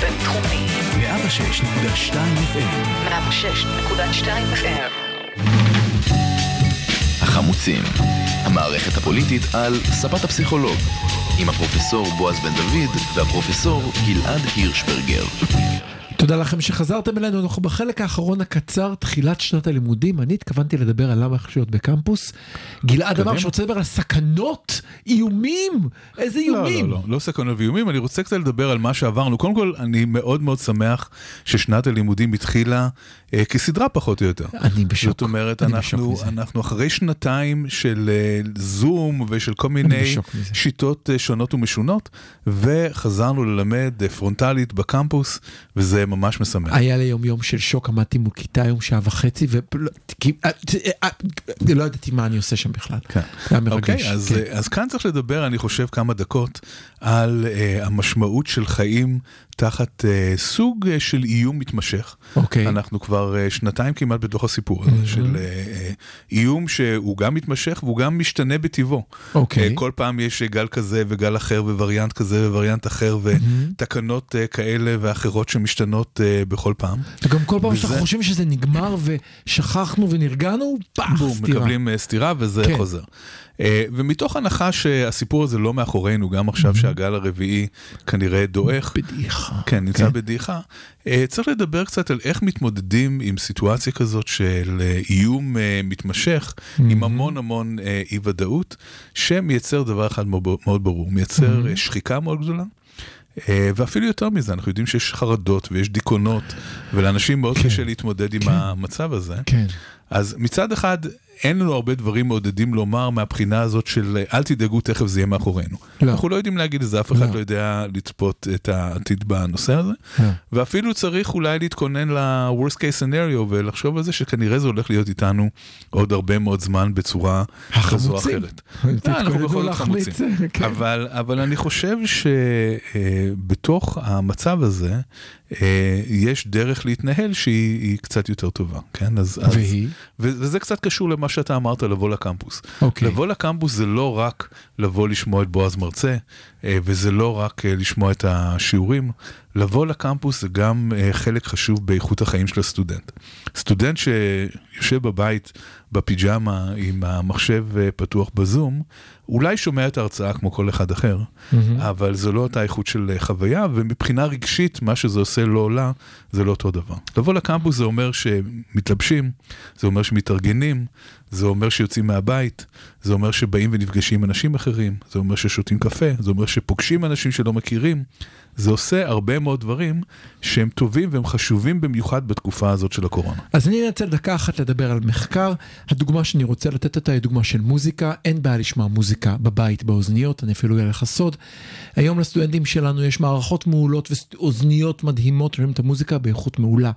[SPEAKER 5] בינתחומי.
[SPEAKER 4] 106.2 FM,
[SPEAKER 5] 106.2 FM.
[SPEAKER 2] החמוצים, המערכת הפוליטית על ספת הפסיכולוג, עם הפרופסור בועז בן דוד והפרופסור גלעד הירשברגר.
[SPEAKER 1] תודה לכם שחזרתם אלינו, אנחנו בחלק האחרון הקצר, תחילת שנת הלימודים. אני התכוונתי לדבר על למה חשוב להיות בקמפוס. גלעד אמר. שרוצה לדבר על סכנות, איומים, איזה
[SPEAKER 3] לא,
[SPEAKER 1] איומים.
[SPEAKER 3] לא, לא, לא סכנות ואיומים, אני רוצה קצת לדבר על מה שעברנו. קודם כל, אני מאוד מאוד שמח ששנת הלימודים התחילה כסדרה פחות או יותר.
[SPEAKER 1] אני בשוק.
[SPEAKER 3] זאת אומרת, אנחנו. אנחנו אחרי שנתיים של אה, זום ושל כל מיני. שיטות אה, שונות ומשונות, וחזרנו ללמד אה, פרונטלית בקמפוס, וזה ממש משמח.
[SPEAKER 1] היה לי יום יום של שוק, עמדתי מול כיתה היום שעה וחצי, ולא ידעתי מה אני עושה שם בכלל.
[SPEAKER 3] כן.
[SPEAKER 1] זה היה מרגש.
[SPEAKER 3] אוקיי, אז,
[SPEAKER 1] כן.
[SPEAKER 3] אה, אז כאן צריך לדבר, אני חושב, כמה דקות על uh, המשמעות של חיים תחת uh, סוג uh, של איום מתמשך.
[SPEAKER 1] אוקיי.
[SPEAKER 3] אנחנו כבר uh, שנתיים כמעט בתוך הסיפור הזה, של uh, איום שהוא גם מתמשך והוא גם משתנה בטיבו.
[SPEAKER 1] אוקיי.
[SPEAKER 3] Uh, כל פעם יש uh, גל כזה וגל אחר ווריאנט כזה ווריאנט אחר ותקנות uh, כאלה ואחרות שמשתנות uh, בכל פעם.
[SPEAKER 1] וגם כל פעם
[SPEAKER 3] וזה-
[SPEAKER 1] שאנחנו חושבים שזה נגמר ושכחנו ונרגענו, פח, סטירה.
[SPEAKER 3] מקבלים uh, סטירה וזה
[SPEAKER 1] כן.
[SPEAKER 3] חוזר. אה, ומתוך הנחה שהסיפור הזה לא מאחורינו, גם עכשיו שהגל הרביעי כנראה דועך,
[SPEAKER 1] בדיחה.
[SPEAKER 3] כן, נמצא
[SPEAKER 1] כן.
[SPEAKER 3] בדעיכה, אה, צריך לדבר קצת על איך מתמודדים עם סיטואציה כזאת של אה, איום מתמשך, עם המון המון אה, אי ודאות, שמייצר דבר אחד מאוד ברור, מייצר אה, שחיקה מאוד גדולה. ואפילו יותר מזה, אנחנו יודעים שיש חרדות ויש דיכאונות, ולאנשים מאוד
[SPEAKER 1] כן.
[SPEAKER 3] קשה להתמודד עם
[SPEAKER 1] כן.
[SPEAKER 3] המצב הזה.
[SPEAKER 1] כן.
[SPEAKER 3] אז מצד אחד, אין לנו הרבה דברים מעודדים לומר מהבחינה הזאת של אל תדאגו, תכף זה יהיה מאחורינו.
[SPEAKER 1] לא.
[SPEAKER 3] אנחנו לא יודעים להגיד את זה, אף אחד
[SPEAKER 1] לא.
[SPEAKER 3] לא יודע לצפות את העתיד בנושא הזה.
[SPEAKER 1] לא.
[SPEAKER 3] ואפילו צריך אולי להתכונן ל-worst case scenario ולחשוב על זה שכנראה זה הולך להיות איתנו עוד הרבה מאוד זמן בצורה כזו או. אחרת. אה, אנחנו בכל זאת חמוצים. *laughs*
[SPEAKER 1] כן.
[SPEAKER 3] אבל, אבל אני חושב שבתוך המצב הזה אה, יש דרך להתנהל שהיא היא קצת יותר טובה, כן? אז, אז,
[SPEAKER 1] והיא?
[SPEAKER 3] ו- וזה קצת קשור למה שאתה אמרת, לבוא לקמפוס.
[SPEAKER 1] אוקיי.
[SPEAKER 3] לבוא לקמפוס זה לא רק לבוא לשמוע את בועז מרצה, וזה לא רק אה, לשמוע את השיעורים, לבוא לקמפוס זה גם אה, חלק חשוב באיכות החיים של הסטודנט. סטודנט שיושב בבית בפיג'מה עם המחשב אה, פתוח בזום, אולי שומע את ההרצאה כמו כל אחד אחר, אבל זו לא אותה איכות של אה, חוויה, ומבחינה רגשית, מה שזה עושה לא עולה, זה לא אותו דבר. לבוא לקמפוס זה אומר שמתלבשים, זה אומר שמתארגנים, זה אומר שיוצאים מהבית, זה אומר שבאים ונפגשים עם אנשים אחרים, זה אומר ששותים קפה, זה אומר שפוגשים אנשים שלא מכירים. זה עושה הרבה מאוד דברים שהם טובים והם חשובים במיוחד בתקופה הזאת של הקורונה.
[SPEAKER 1] אז אני אנצל דקה אחת לדבר על מחקר. הדוגמה שאני רוצה לתת אותה היא דוגמה של מוזיקה. אין בעיה לשמוע מוזיקה בבית באוזניות, אני אפילו אגלה לך סוד. היום לסטודנטים שלנו יש מערכות מעולות ואוזניות מדהימות, שומעים את המוזיקה באיכות מעולה.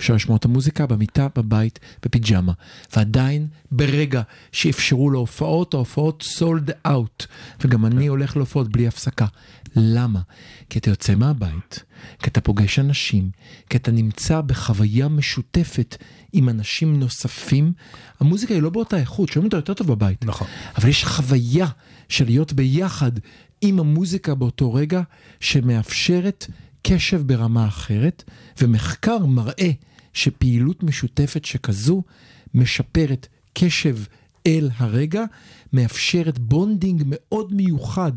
[SPEAKER 1] אפשר לשמוע את המוזיקה במיטה, בבית, בפיג'מה. ועדיין, ברגע שאפשרו להופעות, ההופעות סולד אאוט. וגם אני הולך להופעות בלי הפסקה. למה? כי אתה יוצא מהבית, כי אתה פוגש אנשים, כי אתה נמצא בחוויה משותפת עם אנשים נוספים. המוזיקה היא לא באותה איכות, שומעים אותה יותר טוב בבית.
[SPEAKER 3] נכון.
[SPEAKER 1] אבל יש חוויה של להיות ביחד עם המוזיקה באותו רגע, שמאפשרת קשב ברמה אחרת, ומחקר מראה שפעילות משותפת שכזו משפרת קשב אל הרגע, מאפשרת bonding מאוד מיוחד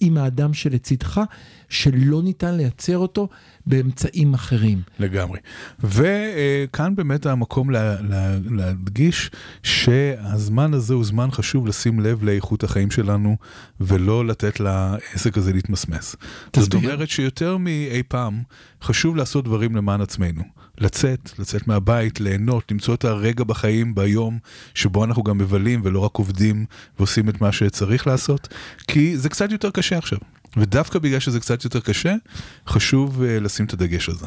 [SPEAKER 1] עם האדם שלצידך, שלא ניתן לייצר אותו באמצעים אחרים.
[SPEAKER 3] לגמרי. וכאן באמת המקום לה, לה, להדגיש שהזמן הזה הוא זמן חשוב לשים לב לאיכות החיים שלנו ולא לתת לעסק הזה להתמסמס. זאת
[SPEAKER 1] תסביר.
[SPEAKER 3] אומרת שיותר מאי פעם חשוב לעשות דברים למען עצמנו. לצאת, לצאת מהבית, ליהנות, למצוא את הרגע בחיים, ביום, שבו אנחנו גם מבלים ולא רק עובדים ועושים את מה שצריך לעשות, כי זה קצת יותר קשה עכשיו. ודווקא בגלל שזה קצת יותר קשה, חשוב uh, לשים את הדגש הזה.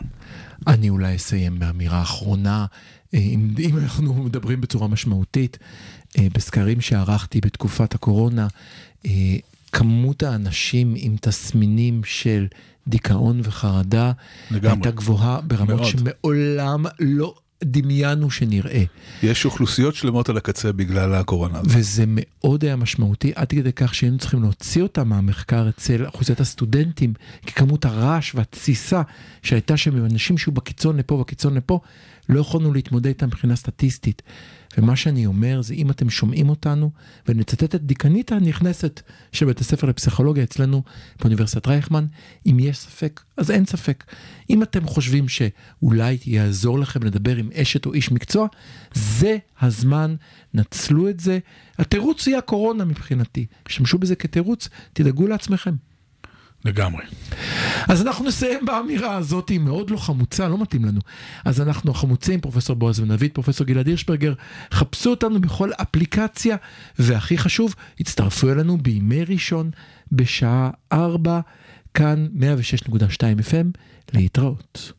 [SPEAKER 1] אני אולי אסיים באמירה אחרונה, אה, אם, אם אנחנו מדברים בצורה משמעותית, אה, בסקרים שערכתי בתקופת הקורונה, כמות האנשים עם תסמינים של דיכאון וחרדה
[SPEAKER 3] לגמרי.
[SPEAKER 1] הייתה גבוהה ברמות
[SPEAKER 3] מאוד.
[SPEAKER 1] שמעולם לא דמיינו שנראה.
[SPEAKER 3] יש אוכלוסיות שלמות על הקצה בגלל הקורונה.
[SPEAKER 1] וזה מאוד היה משמעותי, עד כדי כך שהיינו צריכים להוציא אותם מהמחקר אצל אוכלוסיית הסטודנטים, כי כמות הרעש והתסיסה שהייתה שם עם אנשים שהיו בקיצון לפה ובקיצון לפה, לא יכולנו להתמודד איתם מבחינה סטטיסטית. ומה שאני אומר זה אם אתם שומעים אותנו, ונצטט את דיקנית הנכנסת של בית הספר לפסיכולוגיה אצלנו באוניברסיטת רייכמן, אם יש ספק, אז אין ספק. אם אתם חושבים שאולי יעזור לכם לדבר עם אשת או איש מקצוע, זה הזמן, נצלו את זה. התירוץ יהיה הקורונה מבחינתי. השתמשו בזה כתירוץ, תדאגו לעצמכם.
[SPEAKER 3] לגמרי.
[SPEAKER 1] אז אנחנו נסיים באמירה הזאת, היא מאוד לא חמוצה, לא מתאים לנו. אז אנחנו החמוצים, פרופסור בועז בן דוד, פרופסור גלעד הירשברגר, חפשו אותנו בכל אפליקציה, והכי חשוב, הצטרפו אלינו בימי ראשון בשעה 4, כאן 106.2 FM, להתראות.